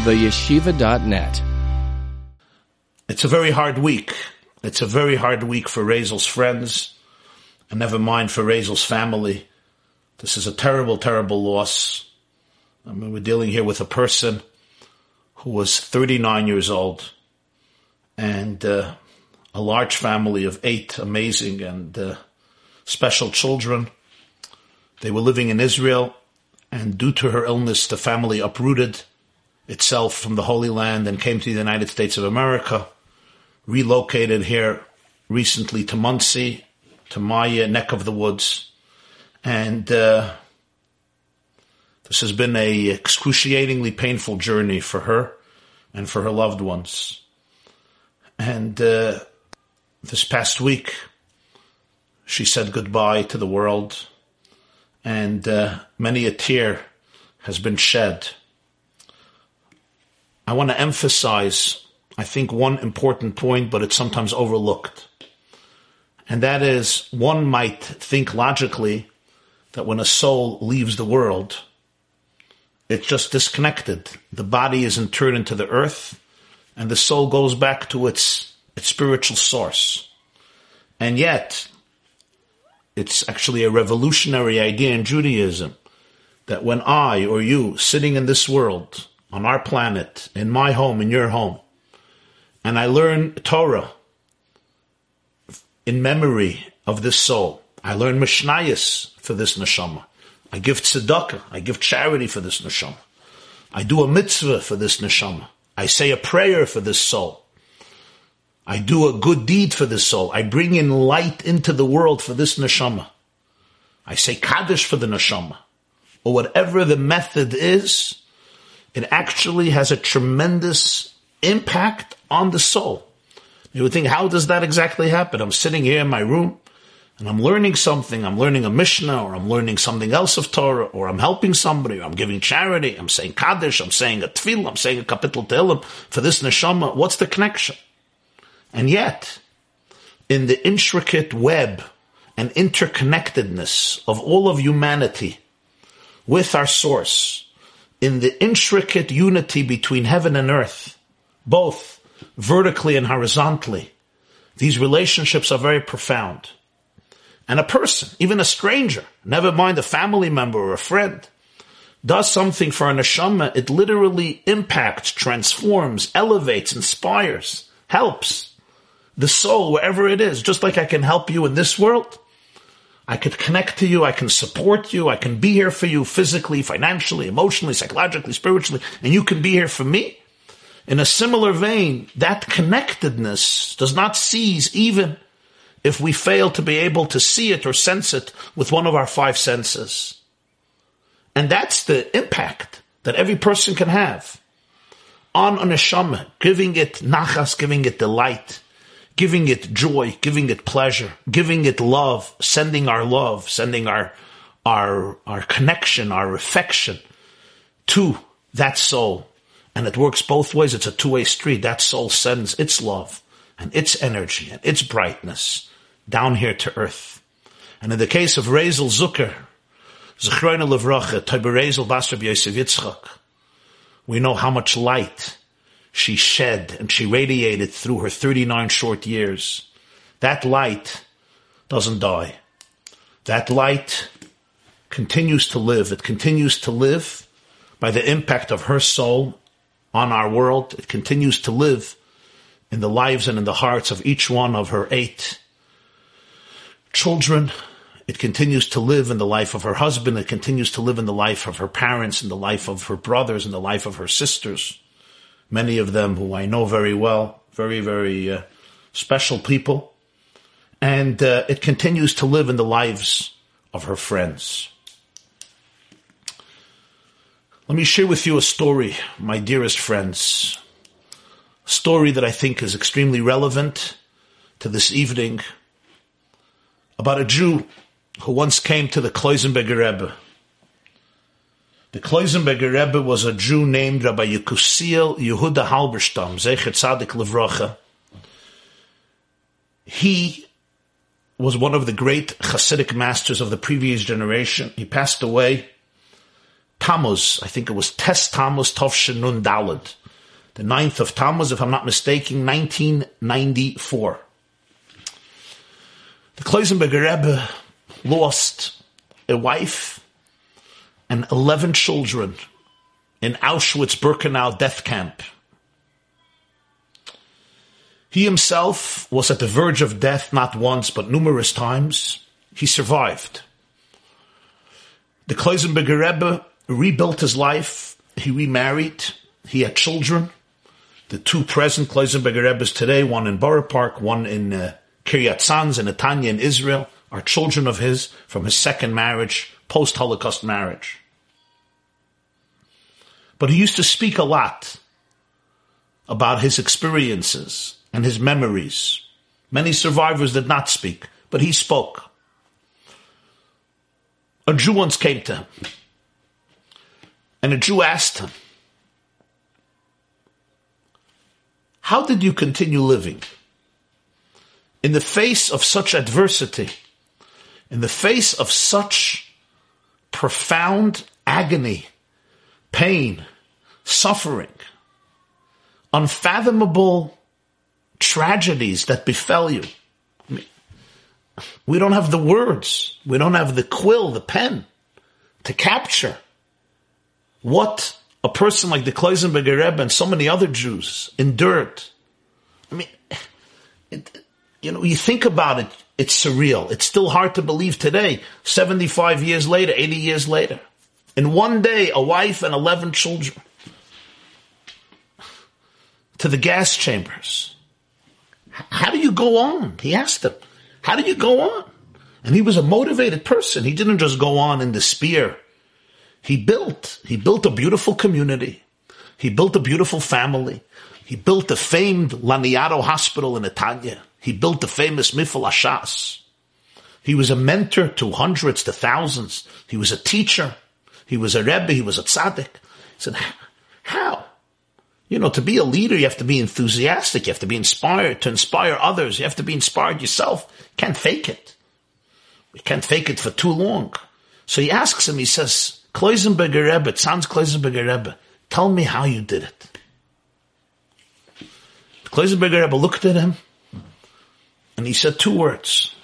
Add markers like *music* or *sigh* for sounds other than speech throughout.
theyeshiva.net. It's a very hard week. It's a very hard week for Razel's friends, and never mind for Razel's family. This is a terrible, terrible loss. I mean, we're dealing here with a person who was 39 years old and uh, a large family of eight amazing and uh, special children. They were living in Israel, and due to her illness, the family uprooted itself from the Holy Land and came to the United States of America, relocated here recently to Monsey, to my neck of the woods, and uh, this has been a excruciatingly painful journey for her and for her loved ones. And uh, this past week, she said goodbye to the world, and uh, many a tear has been shed. I want to emphasize, I think, one important point, but it's sometimes overlooked. And that is, one might think logically that when a soul leaves the world, it's just disconnected. The body is interred into the earth, and the soul goes back to its, its spiritual source. And yet, it's actually a revolutionary idea in Judaism that when I or you, sitting in this world, on our planet, in my home, in your home, and I learn Torah in memory of this soul, I learn Mishnayos for this neshama. I give tzedakah, I give charity for this neshama. I do a mitzvah for this neshama. I say a prayer for this soul. I do a good deed for this soul. I bring in light into the world for this neshama. I say kaddish for the neshama. Or whatever the method is, it actually has a tremendous impact on the soul. You would think, how does that exactly happen? I'm sitting here in my room and I'm learning something. I'm learning a Mishnah or I'm learning something else of Torah or I'm helping somebody or I'm giving charity. I'm saying Kaddish. I'm saying a Tefillah. I'm saying a Kapitel Tehillim for this Neshama. What's the connection? And yet, in the intricate web and interconnectedness of all of humanity with our source, in the intricate unity between heaven and earth, both vertically and horizontally, these relationships are very profound. And a person, even a stranger, never mind a family member or a friend, does something for a neshama, it literally impacts, transforms, elevates, inspires, helps the soul, wherever it is, just like I can help you in this world. I could connect to you. I can support you. I can be here for you physically, financially, emotionally, psychologically, spiritually, and you can be here for me. In a similar vein, that connectedness does not cease even if we fail to be able to see it or sense it with one of our five senses. And that's the impact that every person can have on a neshama, giving it nachas, giving it delight, giving it joy, giving it pleasure, giving it love, sending our love, sending our, our, our connection, our affection to that soul. And it works both ways. It's a two-way street. That soul sends its love and its energy and its brightness down here to earth. And in the case of Razel Zucker, Zechroina Levracha, Tiber Razel Basrab Yosef Yitzchak, we know how much light she shed and she radiated through her 39 short years. That light doesn't die. That light continues to live. It continues to live by the impact of her soul on our world. It continues to live in the lives and in the hearts of each one of her eight children. It continues to live in the life of her husband. It continues to live in the life of her parents, in the life of her brothers, in the life of her sisters many of them who I know very well, very, very uh, special people. And uh, it continues to live in the lives of her friends. Let me share with you a story, my dearest friends. A story that I think is extremely relevant to this evening about a Jew who once came to the Kloisenberger Rebbe the Kloisenberger Rebbe was a Jew named Rabbi Yekusiel Yehuda Halberstam, Zecher Tzadik Levracha. He was one of the great Hasidic masters of the previous generation. He passed away Tammuz, I think it was Tes Tammuz Tovshin Nun Dalad, the 9th of Tammuz, if I'm not mistaken, 1994. The Kloisenberger Rebbe lost a wife and 11 children in Auschwitz-Birkenau death camp. He himself was at the verge of death not once but numerous times. He survived. The Kloisenberger Rebbe rebuilt his life. He remarried. He had children. The two present Kloisenberger Rebbes today, one in Borough Park, one in uh, Kiryat Sanz in Netanya in Israel, are children of his from his second marriage, post-Holocaust marriage. But he used to speak a lot about his experiences and his memories. Many survivors did not speak, but he spoke. A Jew once came to him, and a Jew asked him, How did you continue living? In the face of such adversity, in the face of such profound agony, pain, suffering, unfathomable tragedies that befell you. I mean, we don't have the words. We don't have the quill, the pen to capture what a person like the Kloisenberger Rebbe and so many other Jews endured. I mean, it, you know, you think about it, it's surreal. It's still hard to believe today, 75 years later, 80 years later. In one day, a wife and 11 children to the gas chambers. How do you go on? He asked them, How do you go on? And he was a motivated person. He didn't just go on in despair. He built, he built a beautiful community. He built a beautiful family. He built the famed Laniado Hospital in Netanya. He built the famous Mifal Ashas. He was a mentor to hundreds, to thousands. He was a teacher. He was a Rebbe. He was a tzaddik. He said, how? You know, to be a leader, you have to be enthusiastic. You have to be inspired to inspire others. You have to be inspired yourself. You can't fake it. You can't fake it for too long. So he asks him, he says, Kloisenberger Rebbe, sounds Kloisenberger Rebbe, tell me how you did it. Kloisenberger Rebbe looked at him and he said two words.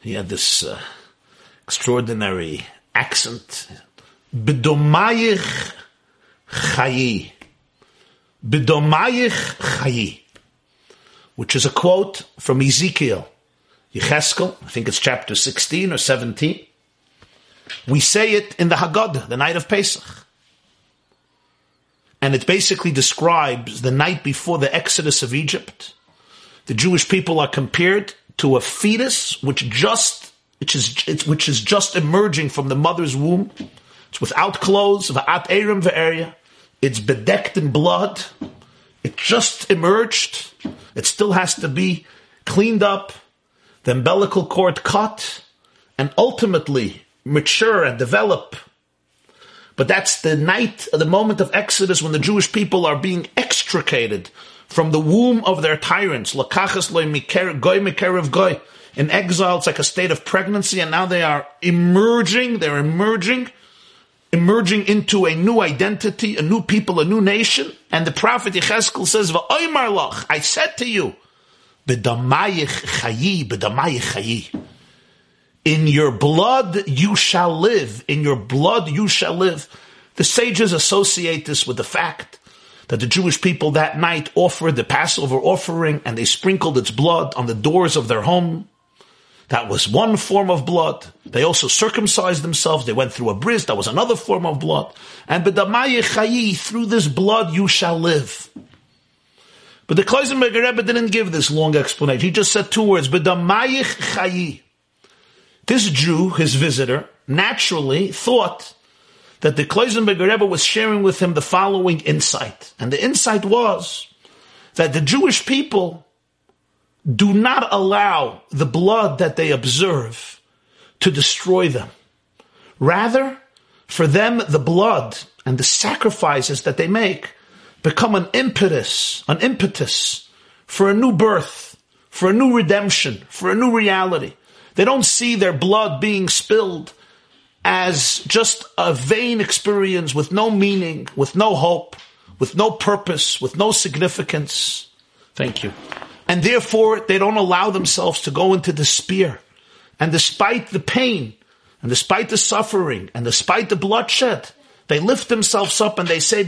He had this uh, extraordinary accent. Bedomayich chayi. Bidomayich chayi, which is a quote from Ezekiel, Yecheskel, I think it's chapter 16 or 17. We say it in the Haggadah, the night of Pesach. And it basically describes the night before the exodus of Egypt. The Jewish people are compared to a fetus which just, which is, which is just emerging from the mother's womb. It's without clothes, va'at erim ve'eria. It's bedecked in blood. It just emerged. It still has to be cleaned up, the umbilical cord cut, and ultimately mature and develop. But that's the night, the moment of Exodus when the Jewish people are being extricated from the womb of their tyrants. In exile, it's like a state of pregnancy, and now they are emerging, they're emerging emerging into a new identity, a new people, a new nation. And the prophet Yecheskel says, I said to you, in your blood you shall live. In your blood you shall live. The sages associate this with the fact that the Jewish people that night offered the Passover offering and they sprinkled its blood on the doors of their home. That was one form of blood. They also circumcised themselves. They went through a bris. That was another form of blood. And bedamayich chayi, through this blood you shall live. But the Kloisenberger Rebbe didn't give this long explanation. He just said two words, bedamayich chayi. This Jew, his visitor, naturally thought that the Kloisenberger Rebbe was sharing with him the following insight. And the insight was that the Jewish people do not allow the blood that they observe to destroy them. Rather, for them, the blood and the sacrifices that they make become an impetus, an impetus for a new birth, for a new redemption, for a new reality. They don't see their blood being spilled as just a vain experience with no meaning, with no hope, with no purpose, with no significance. Thank you. And therefore, they don't allow themselves to go into despair. And despite the pain, and despite the suffering, and despite the bloodshed, they lift themselves up and they say,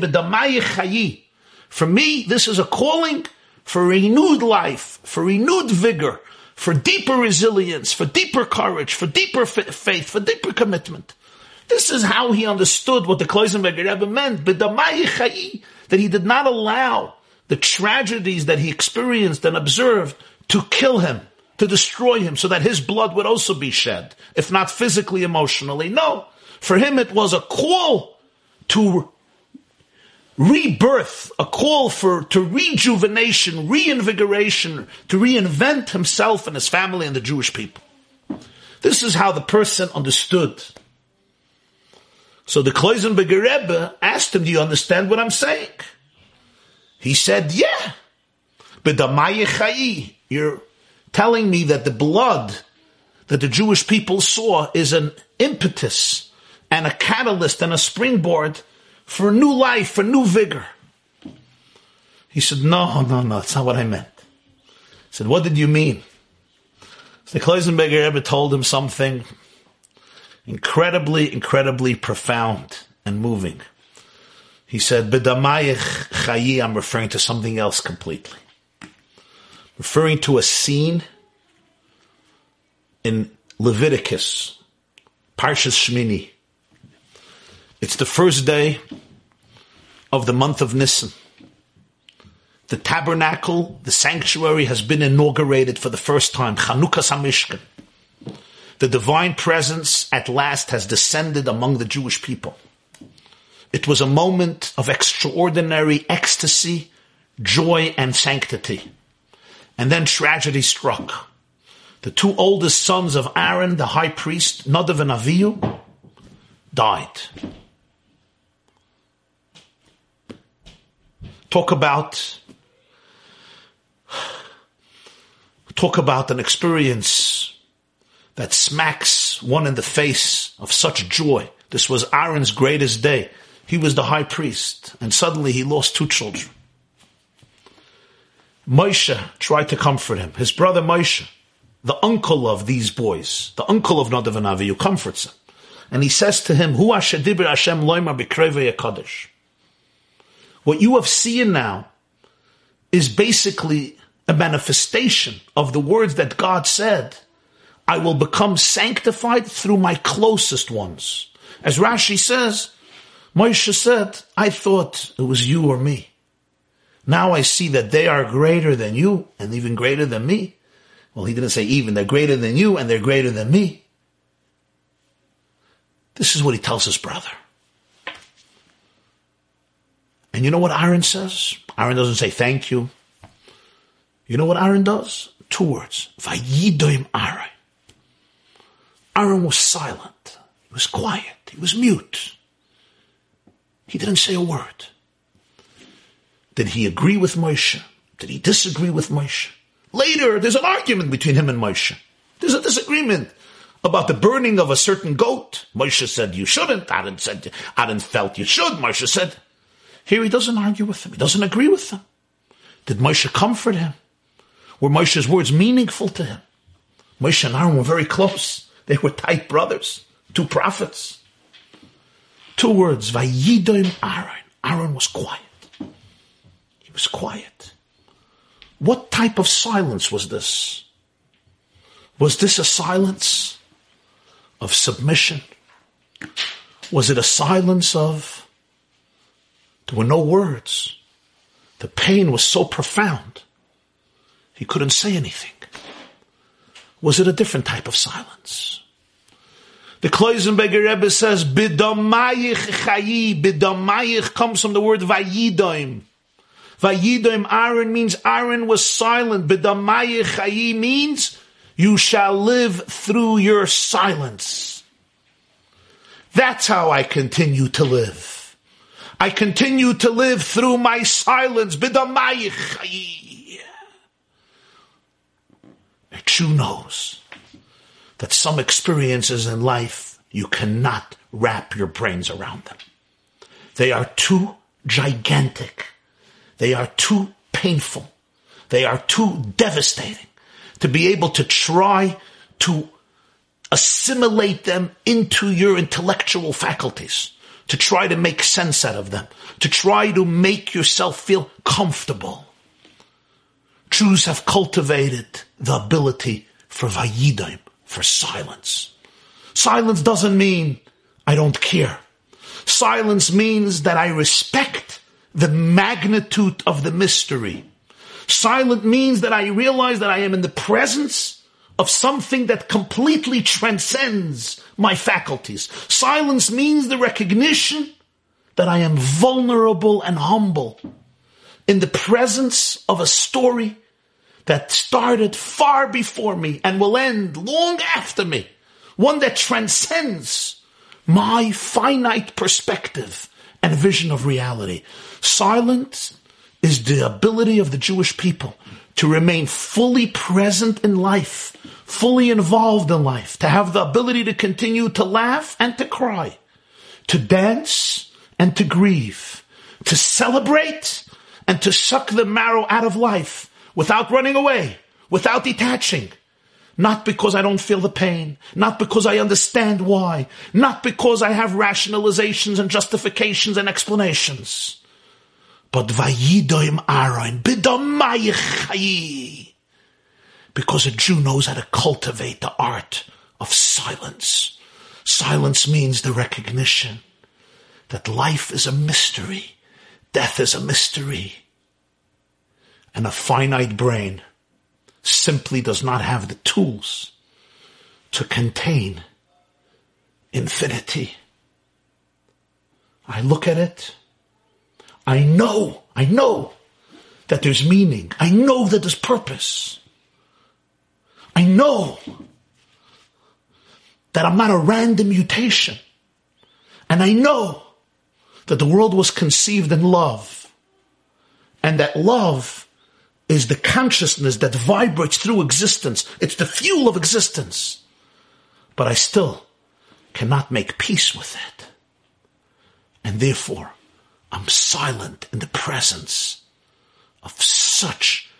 For me, this is a calling for renewed life, for renewed vigor, for deeper resilience, for deeper courage, for deeper faith, for deeper commitment. This is how he understood what the Kloisenberger Rebbe meant, But the Chayi, that he did not allow the tragedies that he experienced and observed to kill him, to destroy him, so that his blood would also be shed, if not physically, emotionally. No. For him, it was a call to rebirth, a call for to rejuvenation, reinvigoration, to reinvent himself and his family and the Jewish people. This is how the person understood. So the Kloisenberger Rebbe asked him, "Do you understand what I'm saying?" He said, "Yeah." But the you're telling me that the blood that the Jewish people saw is an impetus and a catalyst and a springboard for a new life, for new vigor. He said, no, no, no, that's not what I meant. He said, what did you mean? So the Kloisenberger Rebbe told him something incredibly, incredibly profound and moving. He said, Bedamayich chayi, I'm referring to something else completely. Referring to a scene in Leviticus, Parshas Shmini, it's the first day of the month of Nisan. The tabernacle, the sanctuary has been inaugurated for the first time. Chanukah Samishkan. The divine presence at last has descended among the Jewish people. It was a moment of extraordinary ecstasy, joy, and sanctity. And then tragedy struck. The two oldest sons of Aaron, the high priest, Nadav and Avihu, died. Talk about talk about an experience that smacks one in the face of such joy. This was Aaron's greatest day. He was the high priest, and suddenly he lost two children. Moshe tried to comfort him. His brother Moshe, the uncle of these boys, the uncle of Nadav and Avihu, comforts him. And he says to him, Hu Dibir Hashem loima. What you have seen now is basically a manifestation of the words that God said. I will become sanctified through my closest ones. As Rashi says, Moshe said, I thought it was you or me. Now I see that they are greater than you and even greater than me. Well, he didn't say even, they're greater than you and they're greater than me. This is what he tells his brother. And you know what Aaron says? Aaron doesn't say thank you. You know what Aaron does? Two words. Aaron. Aaron was silent. He was quiet. He was mute. He didn't say a word. Did he agree with Moshe? Did he disagree with Moshe? Later, there's an argument between him and Moshe. There's a disagreement about the burning of a certain goat. Moshe said you shouldn't. Aaron said Aaron felt you should. Moshe said here he doesn't argue with them. He doesn't agree with them. Did Moshe comfort him? Were Moshe's words meaningful to him? Moshe and Aaron were very close. They were tight brothers, two prophets. Two words, Vayidoim Aaron. Aaron was quiet. He was quiet. What type of silence was this? Was this a silence of submission? Was it a silence of there were no words. The pain was so profound. He couldn't say anything. Was it a different type of silence? The Kloisenberger Rebbe says, Bidamayich chayi. Bidamayich comes from the word vayidoim. Vayidoim Aaron means Aaron was silent. Bidamayich chayi means you shall live through your silence. That's how I continue to live. I continue to live through my silence. A Jew knows that some experiences in life You cannot wrap your brains around them. They are too gigantic. They are too painful. They are too devastating to be able to try to assimilate them into your intellectual faculties, to try to make sense out of them, to try to make yourself feel comfortable. Jews have cultivated the ability for vayidim, for silence. Silence doesn't mean I don't care. Silence means that I respect the magnitude of the mystery. Silent means that I realize that I am in the presence of something that completely transcends my faculties. Silence means the recognition that I am vulnerable and humble in the presence of a story that started far before me and will end long after me. One that transcends my finite perspective and vision of reality. Silence is the ability of the Jewish people to remain fully present in life, fully involved in life, to have the ability to continue to laugh and to cry, to dance and to grieve, to celebrate and to suck the marrow out of life without running away, without detaching. Not because I don't feel the pain, not because I understand why, not because I have rationalizations and justifications and explanations. But vayidoim aron bidamayich because a Jew knows how to cultivate the art of silence. Silence means the recognition that life is a mystery, death is a mystery, and a finite brain simply does not have the tools to contain infinity. I look at it. I know, I know that there's meaning. I know that there's purpose. I know that I'm not a random mutation. And I know that the world was conceived in love. And that love is the consciousness that vibrates through existence. It's the fuel of existence. But I still cannot make peace with it. And therefore, I'm silent in the presence of such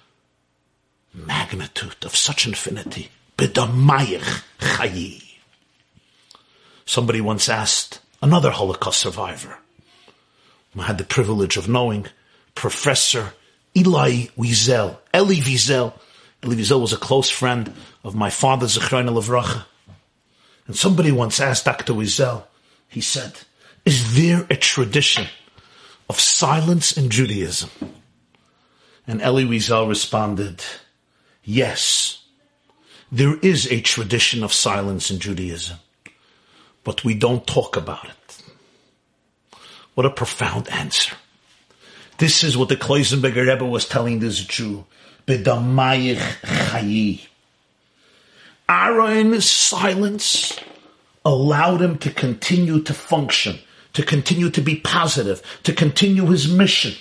magnitude, of such infinity. Somebody once asked another Holocaust survivor, I had the privilege of knowing Professor Elie Wiesel, Elie Wiesel. Elie Wiesel was a close friend of my father, Zechron Levracha. And somebody once asked Dr. Wiesel, he said, is there a tradition of silence in Judaism? And Elie Wiesel responded, yes, there is a tradition of silence in Judaism, but we don't talk about it. What a profound answer. This is what the Kloisenberger Rebbe was telling this Jew. Bedamayich chayi. Aaron's silence allowed him to continue to function, to continue to be positive, to continue his mission.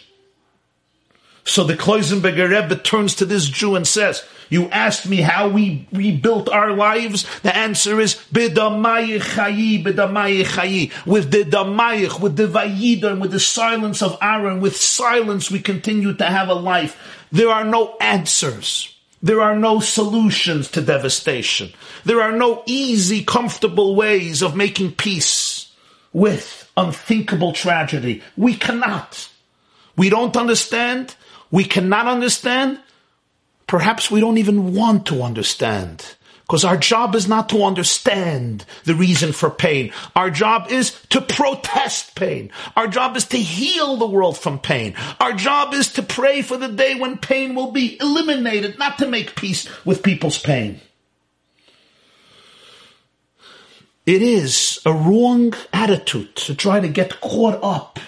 So the Kloisenberger Rebbe turns to this Jew and says, you asked me how we rebuilt our lives. The answer is bidamayich chayi, bidamayich chayi. With the damayich, with the vayidah, and with the silence of Aaron, with silence we continue to have a life. There are no answers. There are no solutions to devastation. There are no easy, comfortable ways of making peace with unthinkable tragedy. We cannot. We don't understand. We cannot understand. Perhaps we don't even want to understand. Because our job is not to understand the reason for pain. Our job is to protest pain. Our job is to heal the world from pain. Our job is to pray for the day when pain will be eliminated, not to make peace with people's pain. It is a wrong attitude to try to get caught up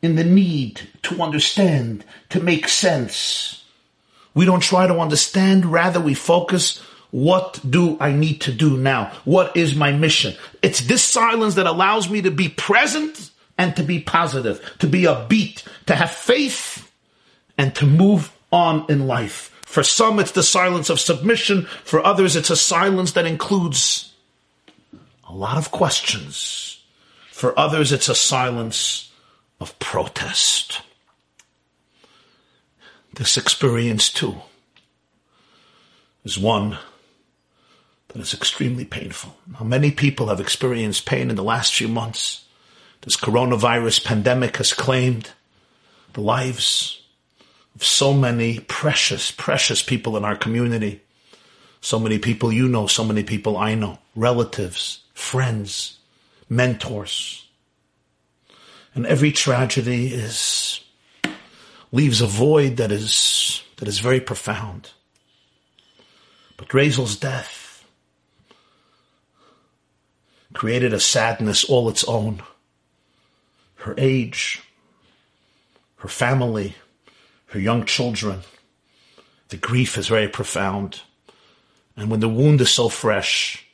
in the need to understand, to make sense. We don't try to understand, rather we focus what do I need to do now? What is my mission? It's this silence that allows me to be present and to be positive, to be upbeat, to have faith and to move on in life. For some, it's the silence of submission. For others, it's a silence that includes a lot of questions. For others, it's a silence of protest. This experience, too, is one that is extremely painful. Now, many people have experienced pain in the last few months. This coronavirus pandemic has claimed the lives of so many precious, precious people in our community. So many people you know, so many people I know, relatives, friends, mentors. And every tragedy is, leaves a void that is, that is very profound. But Razel's death created a sadness all its own. Her age, her family, her young children. The grief is very profound. And when the wound is so fresh,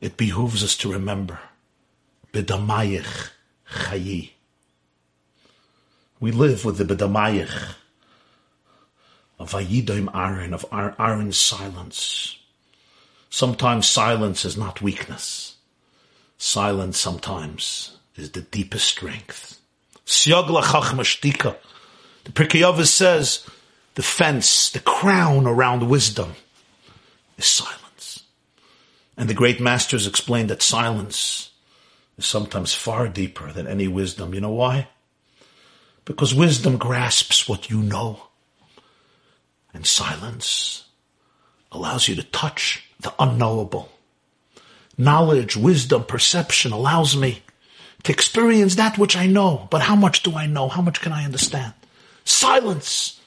it behooves us to remember. Bidamayich chayi. We live with the bidamayich of Ayidim Aaron, of Aaron's silence. Sometimes silence is not weakness. Silence sometimes is the deepest strength. Siogla chachma The Pirkei says the fence, the crown around wisdom is silence. And the great masters explain that silence is sometimes far deeper than any wisdom. You know why? Because wisdom grasps what you know. And silence allows you to touch the unknowable. Knowledge, wisdom, perception allows me to experience that which I know. But how much do I know? How much can I understand? Silence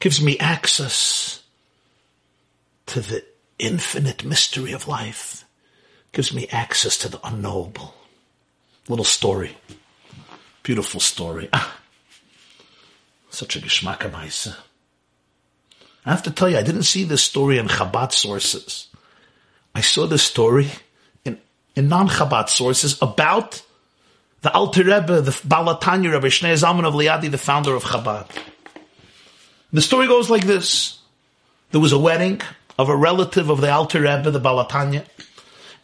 gives me access to the infinite mystery of life, gives me access to the unknowable. Little story. Beautiful story. Ah, such a geschmack I have to tell you, I didn't see this story in Chabad sources. I saw this story in, in non-Chabad sources about the Alter Rebbe, the Balatanya Rebbe, Shnei Zalman of Liadi, the founder of Chabad. The story goes like this. There was a wedding of a relative of the Alter Rebbe, the Balatanya.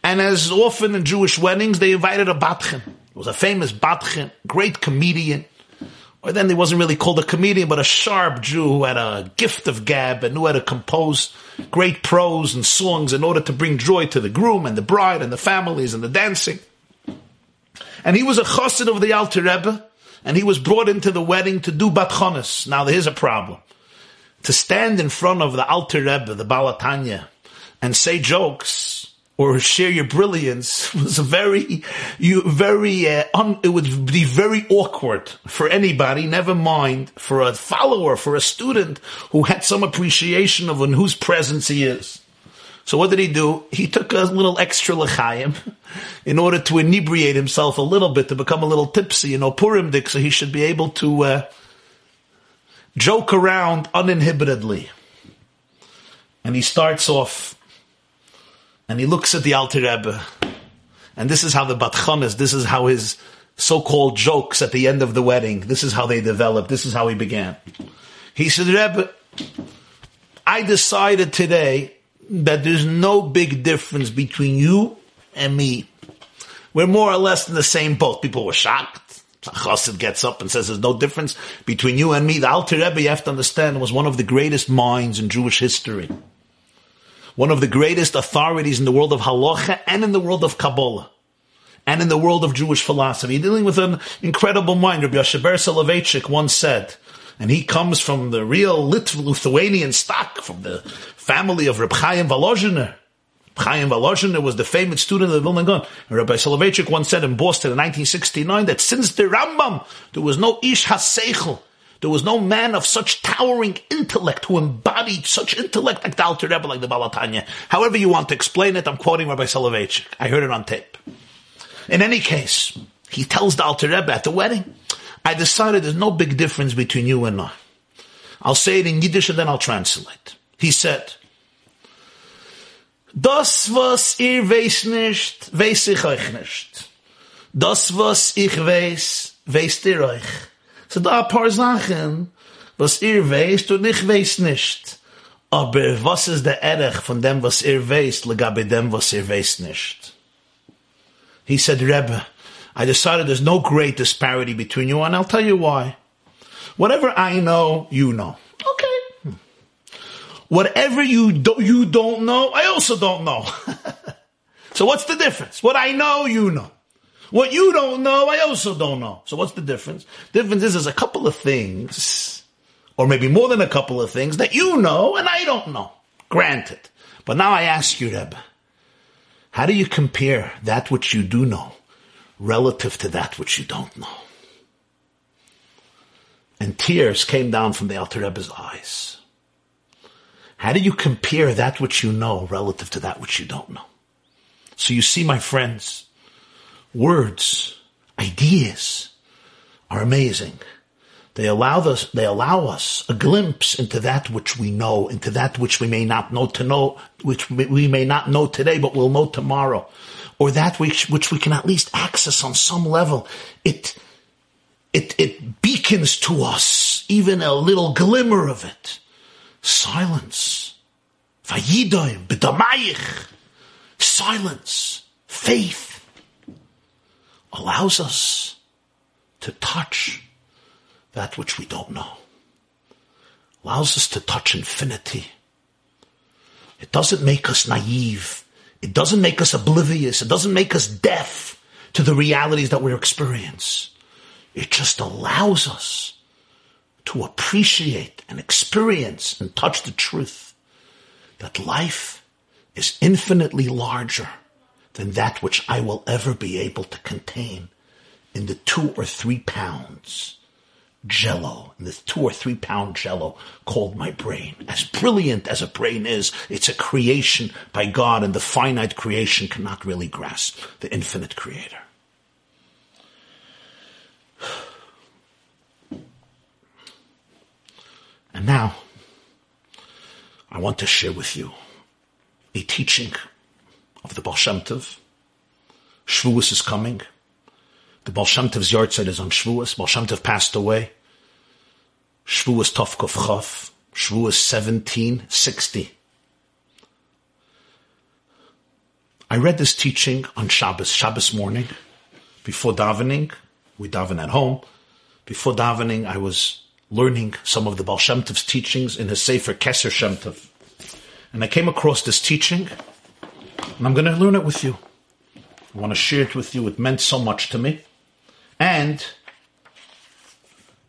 And as often in Jewish weddings, they invited a Batchen. It was a famous Batchen, great comedian. Or then he wasn't really called a comedian, but a sharp Jew who had a gift of gab and knew how to compose great prose and songs in order to bring joy to the groom and the bride and the families and the dancing. And he was a chassid of the Alter Rebbe, and he was brought into the wedding to do bat Now here's a problem. To stand in front of the Alter Rebbe, the Balatanya, and say jokes, or share your brilliance *laughs* was a very, you, very, uh, un, it would be very awkward for anybody, never mind for a follower, for a student who had some appreciation of in whose presence he is. So what did he do? He took a little extra lechayim *laughs* in order to inebriate himself a little bit, to become a little tipsy, you know, Purim dik, so he should be able to uh, joke around uninhibitedly. And he starts off, and he looks at the Alter Rebbe, and this is how the Batchanas, this is how his so-called jokes at the end of the wedding, this is how they developed, this is how he began. He said, Rebbe, I decided today that there's no big difference between you and me. We're more or less in the same boat. People were shocked. Chassid gets up and says there's no difference between you and me. The Alter Rebbe, you have to understand, was one of the greatest minds in Jewish history. One of the greatest authorities in the world of halacha and in the world of Kabbalah. And in the world of Jewish philosophy. Dealing with an incredible mind. Rabbi Yosheber Soloveitchik once said, and he comes from the real Lithuanian stock, from the family of Reb Chaim Volozhiner. Chaim Volozhiner was the famous student of the Vilna Gaon. Rabbi Soloveitchik once said in Boston in 1969 that since the Rambam, there was no Ish HaSeichel, there was no man of such towering intellect who embodied such intellect like the Alter Rebbe, like the Balatanya. However you want to explain it, I'm quoting Rabbi Soloveitchik. I heard it on tape. In any case, he tells the Alter Rebbe at the wedding, I decided there's no big difference between you and I. I'll say it in Yiddish and then I'll translate. He said, Das, was ihr weiß nicht, weiß ich euch nicht. Das, was ich weiß, weißt ihr euch. So da ein paar Sachen, was ihr weißt und ich weiß nicht. Aber was ist der Erech von dem, was ihr weißt, legabe dem, was ihr weißt nicht? He said, Rebbe, I decided there's no great disparity between you, and I'll tell you why. Whatever I know, you know. Whatever you, do, you don't know, I also don't know. *laughs* so what's the difference? What I know, you know. What you don't know, I also don't know. So what's the difference? The difference is there's a couple of things, or maybe more than a couple of things that you know and I don't know. Granted. But now I ask you, Rebbe, how do you compare that which you do know relative to that which you don't know? And tears came down from the Alter Rebbe's eyes. How do you compare that which you know relative to that which you don't know? So you see, my friends, words, ideas are amazing. They allow us, they allow us a glimpse into that which we know, into that which we may not know to know, which we may not know today, but we'll know tomorrow. Or that which, which we can at least access on some level. It, it, it beacons to us even a little glimmer of it. Silence. Vayidoim, bedamayich. Silence. Faith allows us to touch that which we don't know. Allows us to touch infinity. It doesn't make us naive. It doesn't make us oblivious. It doesn't make us deaf to the realities that we experience. It just allows us to appreciate and experience and touch the truth that life is infinitely larger than that which I will ever be able to contain in the two or three pounds jello, in this two or three pound jello called my brain. As brilliant as a brain is, it's a creation by God and the finite creation cannot really grasp the infinite creator. And now, I want to share with you a teaching of the Baal Shem Tov. Shavuos is coming. The Baal Shem Tov's is on Shavuos. Baal Shem Tov passed away. Shavuos Tovkov Chav. Shavuos 1760. I read this teaching on Shabbos, Shabbos morning, before davening. We daven at home. Before davening, I was learning some of the Baal Shem Tov's teachings in his Sefer Keser Shem Tov. And I came across this teaching, and I'm going to learn it with you. I want to share it with you. It meant so much to me. And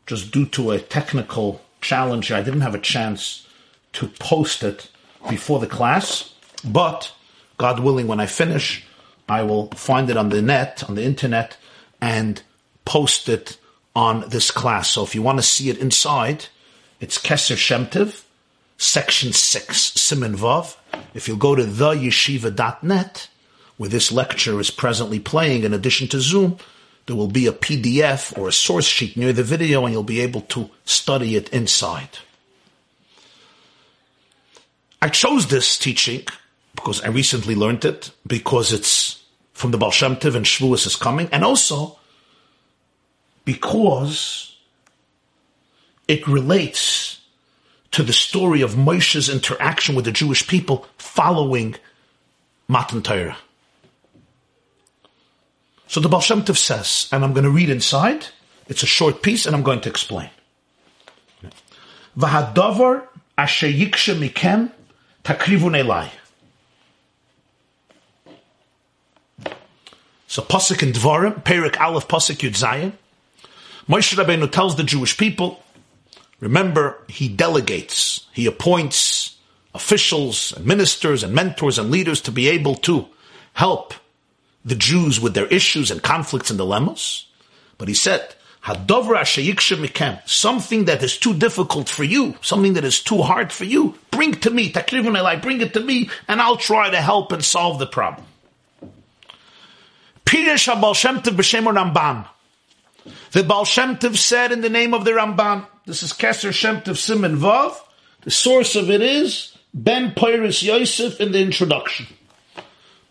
just due to a technical challenge, I didn't have a chance to post it before the class. But God willing, when I finish, I will find it on the net, on the internet, and post it on this class. So if you want to see it inside, it's Keser Shem Tov, section 6, Siman Vav. If you'll go to theyeshiva.net, where this lecture is presently playing in addition to Zoom, there will be a PDF or a source sheet near the video and you'll be able to study it inside. I chose this teaching because I recently learned it, because it's from the Baal Shem and Shavuos is coming, and also because it relates to the story of Moshe's interaction with the Jewish people following Matan Torah. So the Baal Shem Tov says, and I'm going to read inside. It's a short piece, and I'm going to explain. V'hadavar asher mikem takrivun elai. So Pasuk and Dvarim, Perik Aleph Pasuk Yud Zayin. Moshe Rabbeinu tells the Jewish people, remember, he delegates, he appoints officials and ministers and mentors and leaders to be able to help the Jews with their issues and conflicts and dilemmas. But he said, something that is too difficult for you, something that is too hard for you, bring to me, bring it to me, and I'll try to help and solve the problem. The Baal Shem Tov said in the name of the Ramban, this is Keser Shem Tov Siman Vav, the source of it is Ben Poras Yosef in the introduction.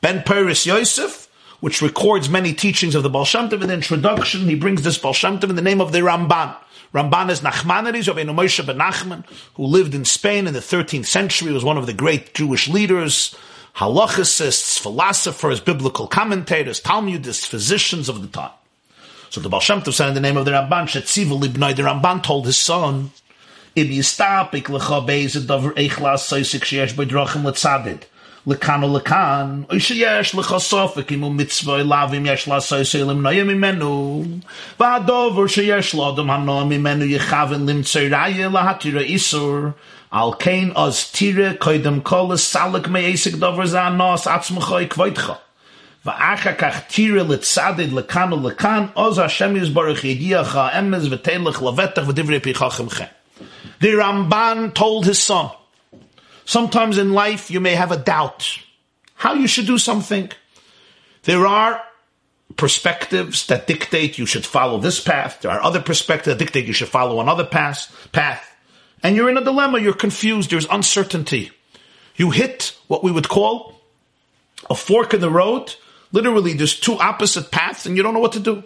Ben Poras Yosef which records many teachings of the Baal Shem Tov. In the introduction, he brings this Baal Shem Tov in the name of the Ramban. Ramban is Nachmanides, Rabbeinu Moshe ben Nachman, who lived in Spain in the 13th century, was one of the great Jewish leaders halachicists, philosophers, biblical commentators, Talmudists, physicians of the time. So the Baal Shem Tov said in the name of the Ramban, Shetzivu Libnoi, the Ramban told his son, If you lecha beiz adavar eichlas soisik sheyesh b'drachim letzadid, lekan o lekan, oy sheyesh lecha sofik imu mitzvah lavim yesh la soisik limnoi imimenu, v'adovar sheyesh lodom hanom imenu yechavin lim tzeiraya lahatira isur, al kein oz tira koidem kol salik me esik zanos atzmechoy kvoitcha. ואחר כך תירא לצדד לכאן ולכאן, אז השם יסברך ידיעך אמס ותלך לבטח ודברי פי חכמכם. The Ramban told his son, Sometimes in life you may have a doubt how you should do something. There are perspectives that dictate you should follow this path. There are other perspectives that dictate you should follow another path. path. And you're in a dilemma. You're confused. There's uncertainty. You hit what we would call a fork in the road. Literally, there's two opposite paths and you don't know what to do.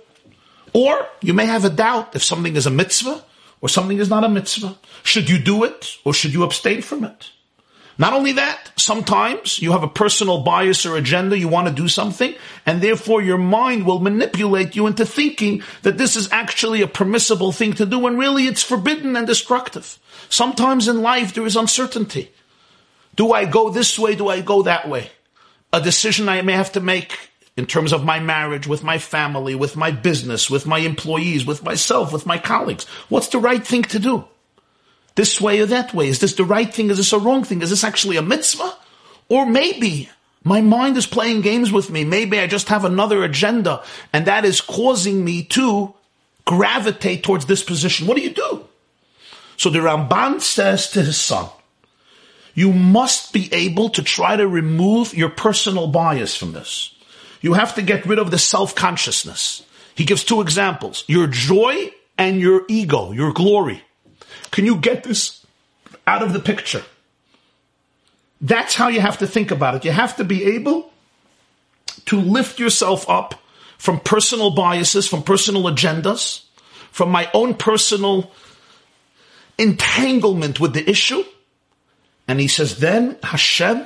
Or you may have a doubt if something is a mitzvah or something is not a mitzvah. Should you do it or should you abstain from it? Not only that, sometimes you have a personal bias or agenda, you want to do something, and therefore your mind will manipulate you into thinking that this is actually a permissible thing to do when really it's forbidden and destructive. Sometimes in life there is uncertainty. Do I go this way? Do I go that way? A decision I may have to make in terms of my marriage, with my family, with my business, with my employees, with myself, with my colleagues. What's the right thing to do? this way or that way? Is this the right thing? Is this a wrong thing? Is this actually a mitzvah? Or maybe my mind is playing games with me. Maybe I just have another agenda and that is causing me to gravitate towards this position. What do you do? So the Ramban says to his son, you must be able to try to remove your personal bias from this. You have to get rid of the self-consciousness. He gives two examples. Your joy and your ego, your glory. Can you get this out of the picture? That's how you have to think about it. You have to be able to lift yourself up from personal biases, from personal agendas, from my own personal entanglement with the issue. And he says, then Hashem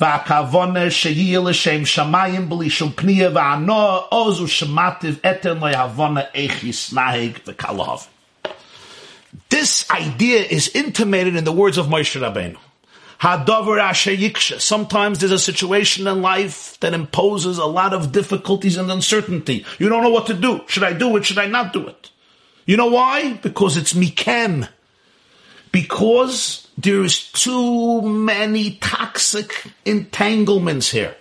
והכוונה שיהיה לשם שמיים בלי שום פנייה והנוע עוז ושמטיב אתן להבונה איך יסנהג וקלהוב. This idea is intimated in the words of Moshe Rabbeinu. Sometimes there's a situation in life that imposes a lot of difficulties and uncertainty. You don't know what to do. Should I do it? Should I not do it? You know why? Because it's mikem. Because there's too many toxic entanglements here.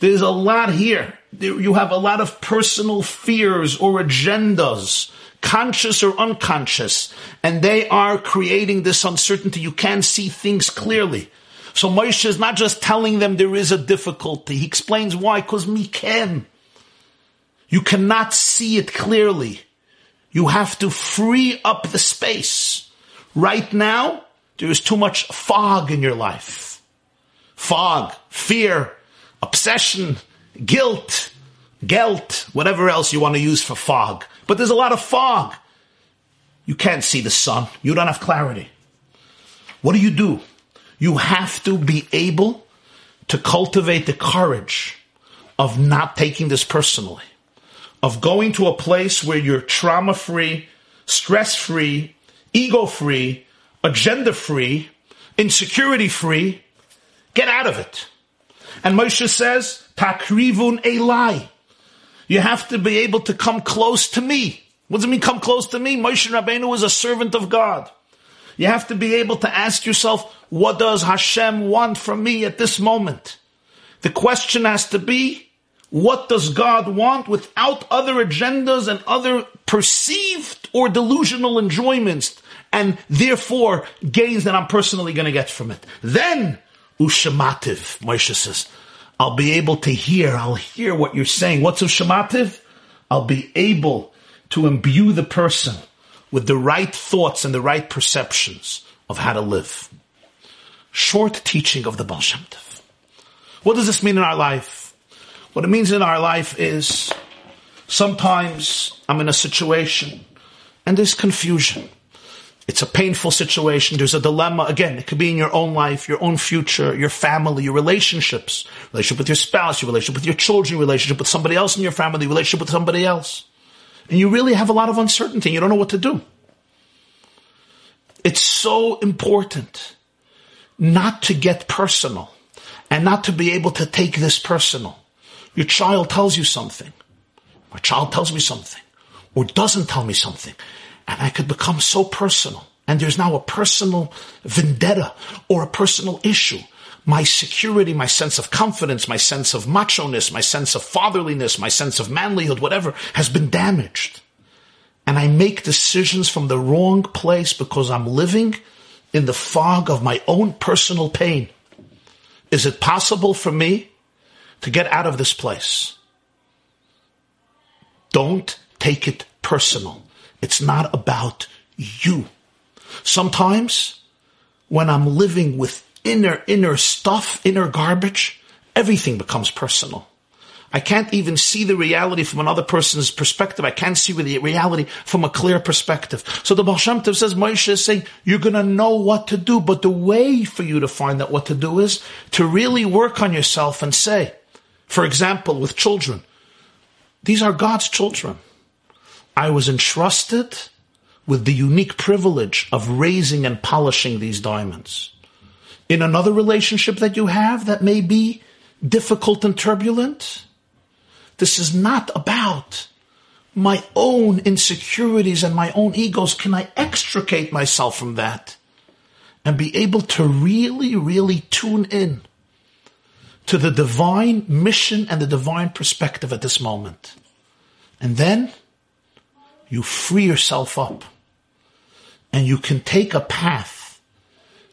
There's a lot here. You have a lot of personal fears or agendas conscious or unconscious, and they are creating this uncertainty. You can't see things clearly. So Moshe is not just telling them there is a difficulty. He explains why, because mikem. You cannot see it clearly. You have to free up the space. Right now, there is too much fog in your life. Fog, fear, obsession, guilt, guilt, whatever else you want to use for fog. But there's a lot of fog. You can't see the sun. You don't have clarity. What do you do? You have to be able to cultivate the courage of not taking this personally, of going to a place where you're trauma free, stress free, ego free, agenda free, insecurity free. Get out of it. And Moshe says, Takrivun Elai. You have to be able to come close to me. What does it mean come close to me? Moshe Rabbeinu is a servant of God. You have to be able to ask yourself, what does Hashem want from me at this moment? The question has to be, what does God want without other agendas and other perceived or delusional enjoyments and therefore gains that I'm personally going to get from it? Then, Ushamativ, Moshe says, I'll be able to hear, I'll hear what you're saying. What's Ushamativ? I'll be able to imbue the person with the right thoughts and the right perceptions of how to live. Short teaching of the Baal Shem Tov. What does this mean in our life? What it means in our life is sometimes I'm in a situation and there's confusion. It's a painful situation. There's a dilemma. Again, it could be in your own life, your own future, your family, your relationships, relationship with your spouse, your relationship with your children, your relationship with somebody else in your family, relationship with somebody else. And you really have a lot of uncertainty. You don't know what to do. It's so important not to get personal and not to be able to take this personal. Your child tells you something. My child tells me something or doesn't tell me something and I could become so personal. And there's now a personal vendetta or a personal issue. My security, my sense of confidence, my sense of macho-ness, my sense of fatherliness, my sense of manlyhood, whatever, has been damaged. And I make decisions from the wrong place because I'm living in the fog of my own personal pain. Is it possible for me to get out of this place? Don't take it personal. It's not about you. Sometimes when I'm living with inner, inner stuff, inner garbage, everything becomes personal. I can't even see the reality from another person's perspective. I can't see the reality from a clear perspective. So the Baal Shem Tov says, Moshe is saying, you're going to know what to do, but the way for you to find out what to do is to really work on yourself and say, for example, with children, these are God's children. I was entrusted with the unique privilege of raising and polishing these diamonds. In another relationship that you have that may be difficult and turbulent, this is not about my own insecurities and my own egos. Can I extricate myself from that and be able to really, really tune in to the divine mission and the divine perspective at this moment? And then you free yourself up and you can take a path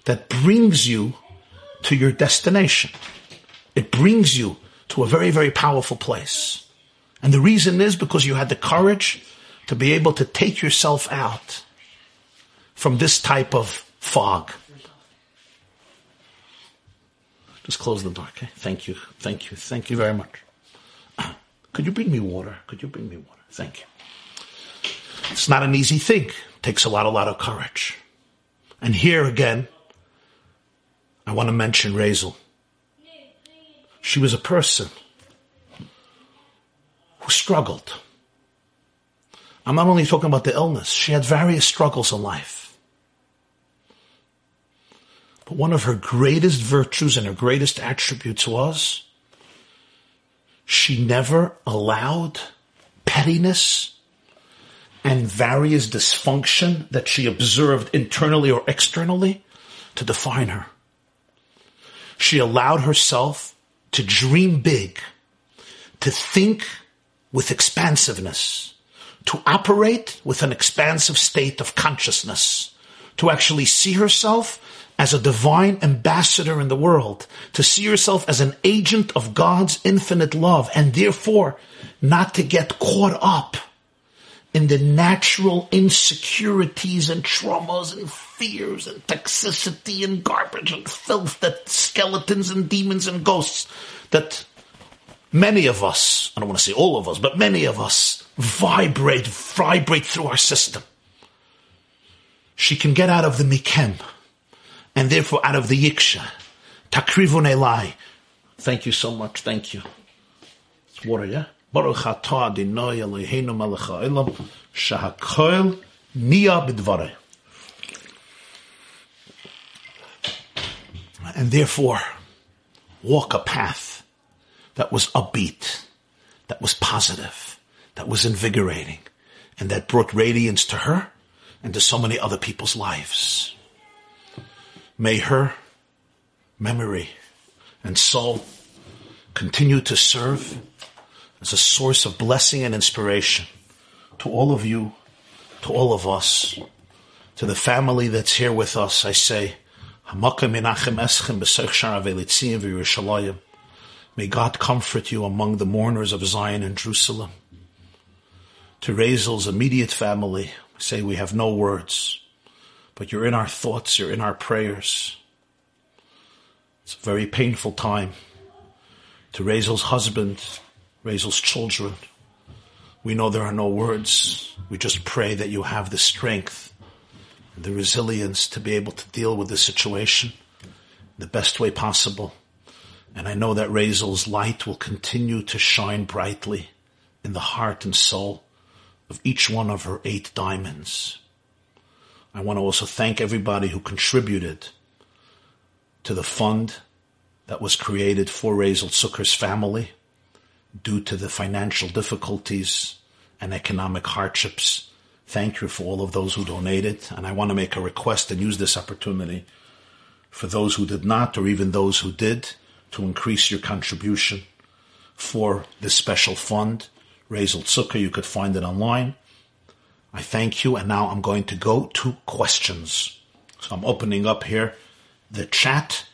that brings you to your destination. It brings you to a very, very powerful place. And the reason is because you had the courage to be able to take yourself out from this type of fog. Just close the door, okay? Thank you. Thank you. Thank you very much. *clears throat* Could you bring me water? Could you bring me water? Thank you. It's not an easy thing. It takes a lot, a lot of courage. And here again, I want to mention Razel. She was a person who struggled. I'm not only talking about the illness, she had various struggles in life. But one of her greatest virtues and her greatest attributes was she never allowed pettiness and various dysfunction that she observed internally or externally to define her. She allowed herself to dream big, to think with expansiveness, to operate with an expansive state of consciousness, to actually see herself as a divine ambassador in the world, to see herself as an agent of God's infinite love, and therefore not to get caught up in the natural insecurities and traumas and fears and toxicity and garbage and filth that skeletons and demons and ghosts that many of us, I don't want to say all of us, but many of us vibrate, vibrate through our system. She can get out of the mikem and therefore out of the yiksha. Takrivun elai. Thank you so much. Thank you. It's water, yeah? Baruch Eloheinu melech ha'olam shahakol niya b'dvarei. And therefore, walk a path that was upbeat, that was positive, that was invigorating, and that brought radiance to her and to so many other people's lives. May her memory and soul continue to serve as a source of blessing and inspiration to all of you, to all of us, to the family that's here with us. I say, May God comfort you among the mourners of Zion and Jerusalem. to Razel's immediate family, we say we have no words, but you're in our thoughts, you're in our prayers. It's a very painful time. To Razel's husband, Razel's children, we know there are no words. We just pray that you have the strength, the resilience to be able to deal with the situation the best way possible. And I know that Razel's light will continue to shine brightly in the heart and soul of each one of her eight diamonds. I want to also thank everybody who contributed to the fund that was created for Razel Zucker's family due to the financial difficulties and economic hardships. Thank you for all of those who donated. And I want to make a request and use this opportunity for those who did not, or even those who did, to increase your contribution for this special fund. Razel Zucker, you could find it online. I thank you, and now I'm going to go to questions. So I'm opening up here the chat.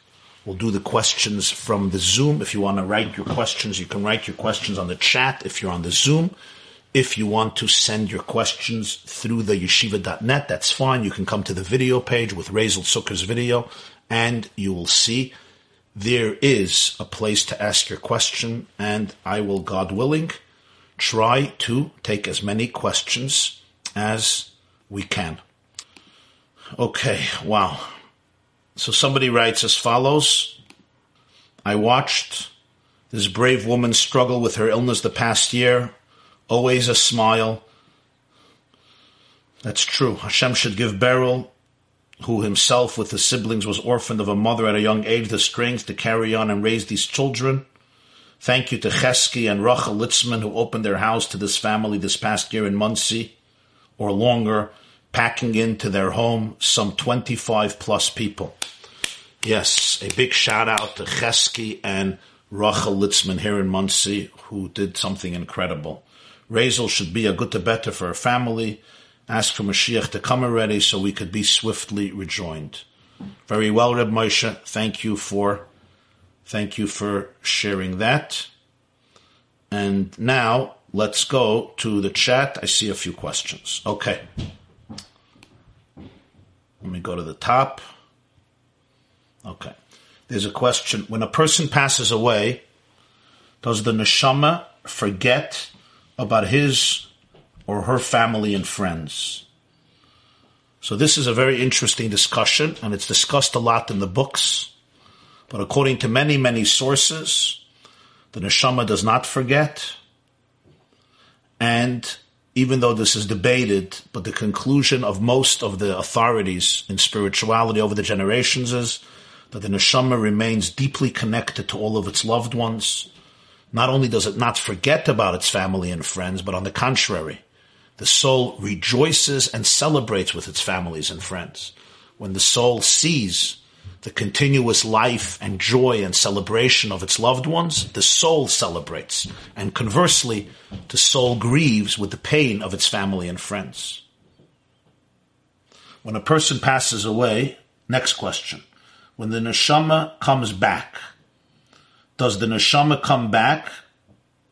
We'll do the questions from the Zoom. If you want to write your questions, you can write your questions on the chat if you're on the Zoom. If you want to send your questions through the yeshiva.net, that's fine. You can come to the video page with Razel Zucker's video, and you will see there is a place to ask your question, and I will, God willing, try to take as many questions as we can. Okay, wow. So somebody writes as follows I watched this brave woman struggle with her illness the past year, always a smile. That's true. Hashem should give Beryl, who himself with his siblings was orphaned of a mother at a young age, the strength to carry on and raise these children. Thank you to Chesky and Rachel Litzman who opened their house to this family this past year in Monsey or longer, packing into their home some 25 plus people. Yes, a big shout out to Chesky and Rachel Litzman here in Monsey, who did something incredible. Razel should be a good to better for her family. Ask for Mashiach to come already so we could be swiftly rejoined. Very well, Reb Moshe. Thank you for, thank you for sharing that. And now Let's go to the chat. I see a few questions. Okay. Let me go to the top. Okay. There's a question. When a person passes away, does the neshama forget about his or her family and friends? So this is a very interesting discussion, and it's discussed a lot in the books. But according to many, many sources, the neshama does not forget. And even though this is debated, but the conclusion of most of the authorities in spirituality over the generations is that the neshama remains deeply connected to all of its loved ones. Not only does it not forget about its family and friends, but on the contrary, the soul rejoices and celebrates with its families and friends. When the soul sees the continuous life and joy and celebration of its loved ones, the soul celebrates. And conversely, the soul grieves with the pain of its family and friends. When a person passes away, next question. When the neshama comes back, does the neshama come back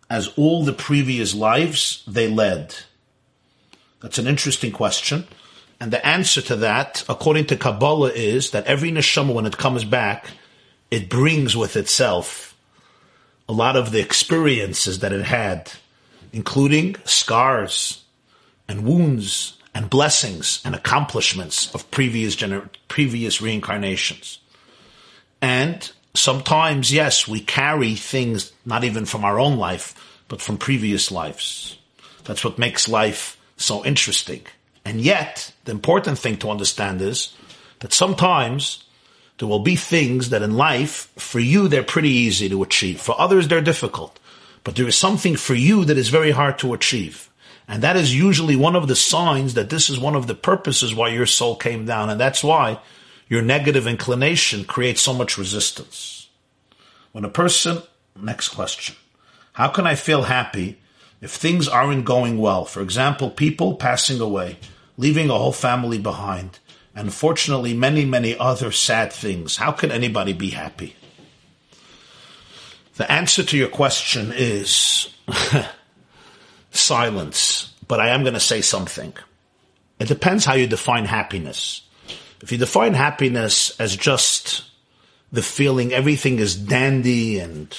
as all the previous lives they led? That's an interesting question. And the answer to that, according to Kabbalah, is that every neshama, when it comes back, it brings with itself a lot of the experiences that it had, including scars and wounds and blessings and accomplishments of previous gener- previous reincarnations. And sometimes, yes, we carry things not even from our own life, but from previous lives. That's what makes life so interesting. And yet, the important thing to understand is that sometimes there will be things that in life, for you, they're pretty easy to achieve. For others, they're difficult. But there is something for you that is very hard to achieve. And that is usually one of the signs that this is one of the purposes why your soul came down. And that's why your negative inclination creates so much resistance. When a person, next question, how can I feel happy if things aren't going well? For example, people passing away leaving a whole family behind, and fortunately, many, many other sad things. How can anybody be happy? The answer to your question is *laughs* silence. but I am going to say something. It depends how you define happiness. If you define happiness as just the feeling everything is dandy and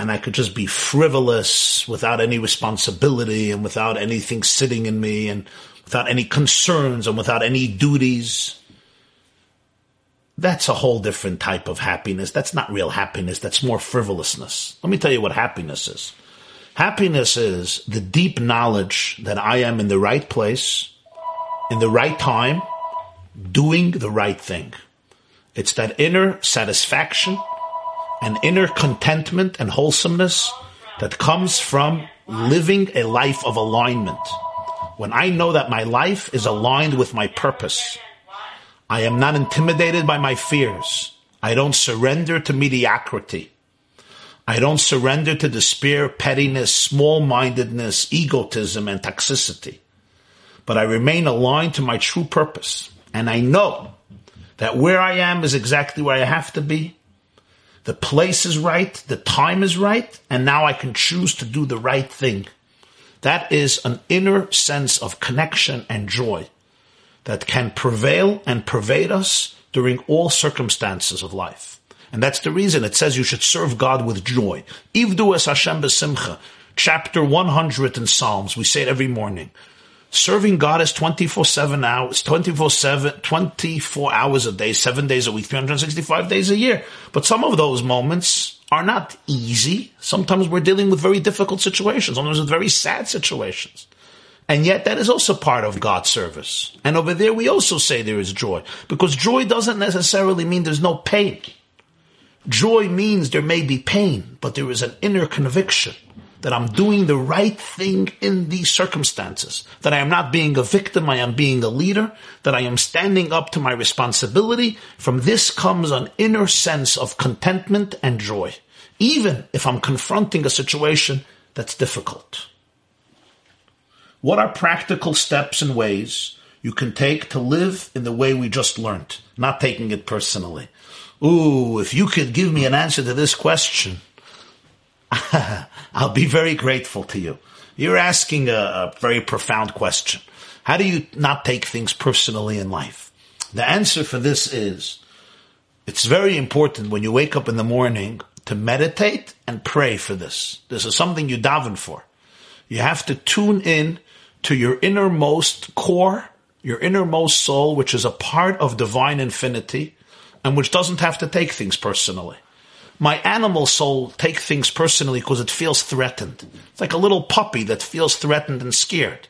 and I could just be frivolous without any responsibility and without anything sitting in me and without any concerns and without any duties. That's a whole different type of happiness. That's not real happiness. That's more frivolousness. Let me tell you what happiness is. Happiness is the deep knowledge that I am in the right place, in the right time, doing the right thing. It's that inner satisfaction and inner contentment and wholesomeness that comes from living a life of alignment. When I know that my life is aligned with my purpose, I am not intimidated by my fears. I don't surrender to mediocrity. I don't surrender to despair, pettiness, small-mindedness, egotism, and toxicity. But I remain aligned to my true purpose. And I know that where I am is exactly where I have to be. The place is right, the time is right, and now I can choose to do the right thing. That is an inner sense of connection and joy that can prevail and pervade us during all circumstances of life. And that's the reason it says you should serve God with joy. Ivdu es Hashem besimcha. Chapter 100 in Psalms. We say it every morning. Serving God is 24-7 hours, 24-7, 24 hours a day, 7 days a week, 365 days a year. But some of those moments are not easy. Sometimes we're dealing with very difficult situations, sometimes with very sad situations. And yet that is also part of God's service. And over there we also say there is joy. Because joy doesn't necessarily mean there's no pain. Joy means there may be pain, but there is an inner conviction that I'm doing the right thing in these circumstances, that I am not being a victim, I am being a leader, that I am standing up to my responsibility. From this comes an inner sense of contentment and joy, even if I'm confronting a situation that's difficult. What are practical steps and ways you can take to live in the way we just learned, not taking it personally? Ooh, if you could give me an answer to this question, *laughs* I'll be very grateful to you. You're asking a, a, very profound question. How do you not take things personally in life? The answer for this is it's very important when you wake up in the morning to meditate and pray for this. This is something you daven for. You have to tune in to your innermost core, your innermost soul, which is a part of divine infinity and which doesn't have to take things personally my animal soul take things personally because it feels threatened. It's like a little puppy that feels threatened and scared.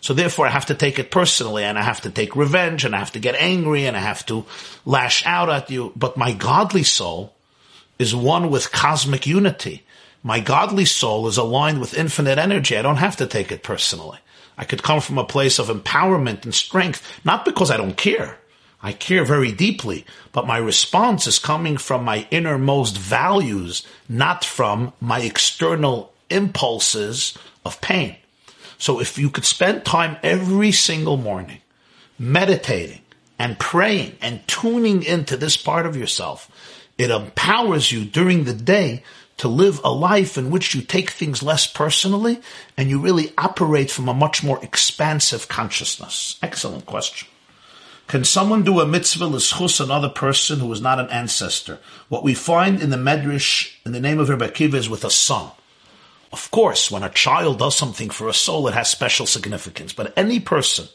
So therefore I have to take it personally and I have to take revenge and I have to get angry and I have to lash out at you. But my godly soul is one with cosmic unity. My godly soul is aligned with infinite energy. I don't have to take it personally. I could come from a place of empowerment and strength, not because I don't care, I care very deeply, but my response is coming from my innermost values, not from my external impulses of pain. So if you could spend time every single morning meditating and praying and tuning into this part of yourself, it empowers you during the day to live a life in which you take things less personally and you really operate from a much more expansive consciousness. Excellent question. Can someone do a mitzvah l'schus another person who is not an ancestor? What we find in the Medrash, in the name of Rebbe Akiva, is with a son. Of course, when a child does something for a soul, it has special significance. But any person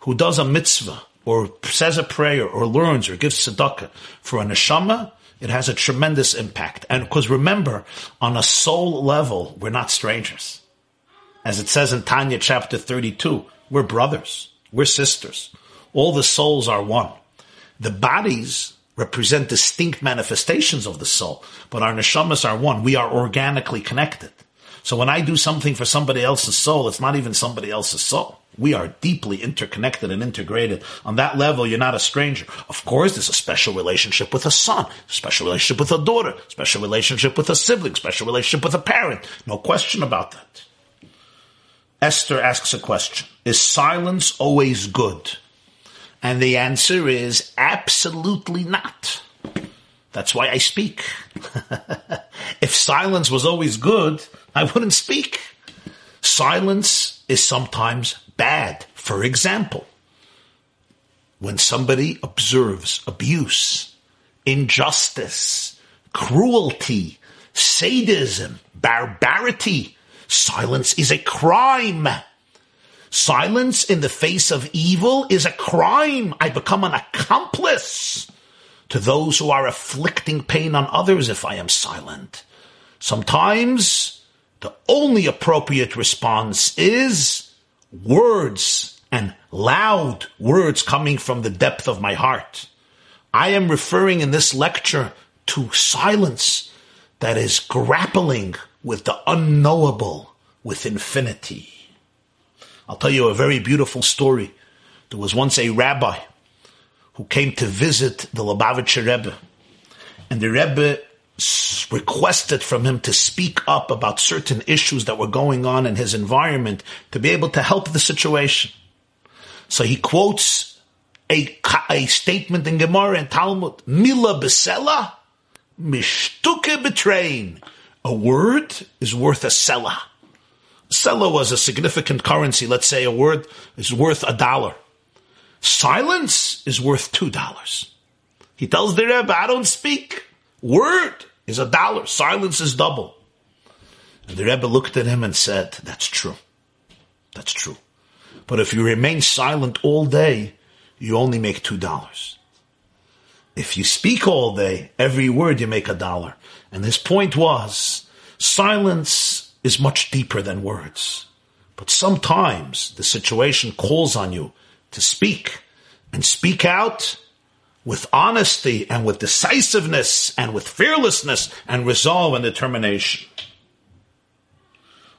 who does a mitzvah, or says a prayer, or learns, or gives tzedakah for a neshama, it has a tremendous impact. And because remember, on a soul level, we're not strangers. As it says in Tanya chapter 32, we're brothers, we're sisters. All the souls are one. The bodies represent distinct manifestations of the soul, but our neshamas are one. We are organically connected. So when I do something for somebody else's soul, it's not even somebody else's soul. We are deeply interconnected and integrated. On that level, you're not a stranger. Of course, there's a special relationship with a son, special relationship with a daughter, special relationship with a sibling, special relationship with a parent. No question about that. Esther asks a question. Is silence always good? And the answer is absolutely not. That's why I speak. *laughs* if silence was always good, I wouldn't speak. Silence is sometimes bad. For example, when somebody observes abuse, injustice, cruelty, sadism, barbarity, silence is a crime. Silence in the face of evil is a crime. I become an accomplice to those who are afflicting pain on others if I am silent. Sometimes the only appropriate response is words and loud words coming from the depth of my heart. I am referring in this lecture to silence that is grappling with the unknowable, with infinity. I'll tell you a very beautiful story. There was once a rabbi who came to visit the Lubavitcher Rebbe, and the Rebbe requested from him to speak up about certain issues that were going on in his environment to be able to help the situation. So he quotes a, a statement in Gemara and Talmud, Mila besela, mishtuke betrain. A word is worth a selah. Selah was a significant currency. Let's say a word is worth a dollar. Silence is worth two dollars. He tells the Rebbe, I don't speak. Word is a dollar. Silence is double. And the Rebbe looked at him and said, that's true. That's true. But if you remain silent all day, you only make two dollars. If you speak all day, every word you make a dollar. And his point was, silence is much deeper than words. But sometimes the situation calls on you to speak and speak out with honesty and with decisiveness and with fearlessness and resolve and determination.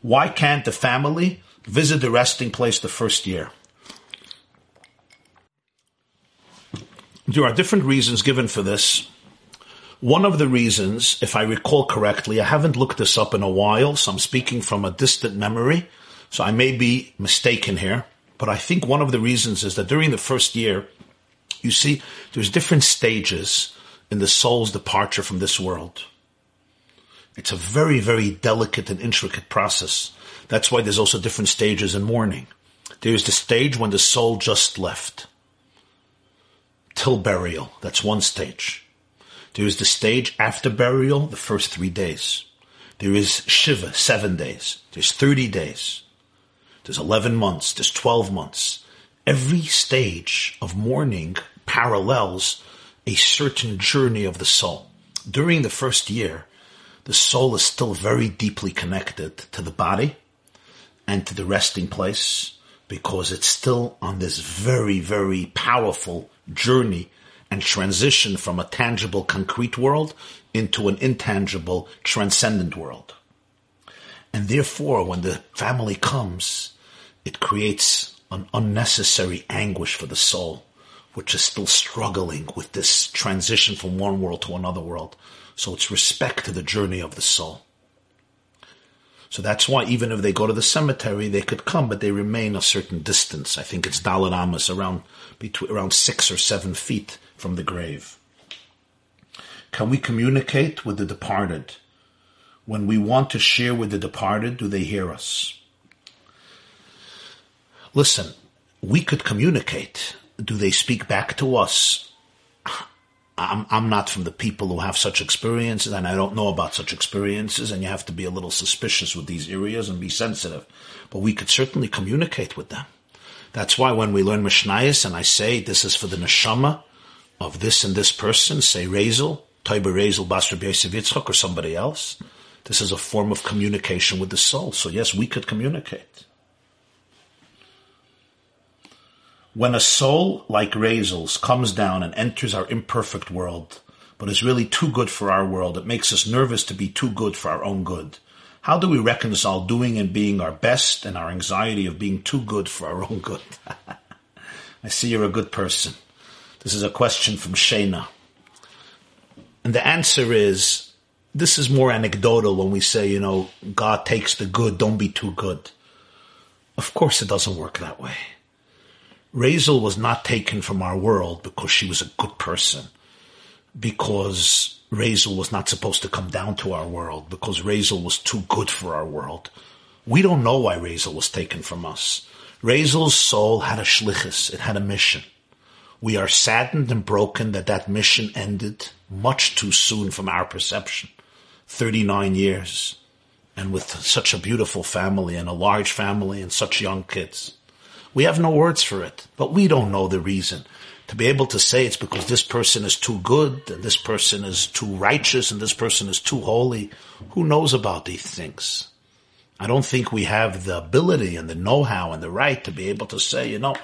Why can't the family visit the resting place the first year? There are different reasons given for this. One of the reasons, if I recall correctly, I haven't looked this up in a while, so I'm speaking from a distant memory, so I may be mistaken here, but I think one of the reasons is that during the first year, you see, there's different stages in the soul's departure from this world. It's a very, very delicate and intricate process. That's why there's also different stages in mourning. There's the stage when the soul just left. Till burial. That's one stage. There is the stage after burial, the first three days. There is Shiva, seven days. There's 30 days. There's 11 months. There's 12 months. Every stage of mourning parallels a certain journey of the soul. During the first year, the soul is still very deeply connected to the body and to the resting place because it's still on this very, very powerful journey and transition from a tangible, concrete world into an intangible, transcendent world. And therefore, when the family comes, it creates an unnecessary anguish for the soul which is still struggling with this transition from one world to another world. So it's respect to the journey of the soul. So that's why even if they go to the cemetery, they could come, but they remain a certain distance. I think it's daled amos between around six or seven feet from the grave. Can we communicate with the departed? When we want to share with the departed, do they hear us? Listen, we could communicate do they speak back to us? I'm, I'm not from the people who have such experiences and I don't know about such experiences and you have to be a little suspicious with these areas and be sensitive. But we could certainly communicate with them. That's why when we learn Mishnayos and I say this is for the neshama of this and this person, say Razel, Taiba Razel, Basra Yitzchak or somebody else, this is a form of communication with the soul. So yes, we could communicate. When a soul like Razel's comes down and enters our imperfect world, but is really too good for our world, it makes us nervous to be too good for our own good. How do we reconcile doing and being our best and our anxiety of being too good for our own good? *laughs* I see you're a good person. This is a question from Shana. And the answer is, this is more anecdotal when we say, you know, God takes the good, don't be too good. Of course it doesn't work that way. Razel was not taken from our world because she was a good person, because Razel was not supposed to come down to our world, because Razel was too good for our world. We don't know why Razel was taken from us. Razel's soul had a shlichus. It had a mission. We are saddened and broken that that mission ended much too soon from our perception. 39 years and with such a beautiful family and a large family and such young kids. We have no words for it, but we don't know the reason. To be able to say it's because this person is too good and this person is too righteous and this person is too holy. Who knows about these things? I don't think we have the ability and the know-how and the right to be able to say, you know,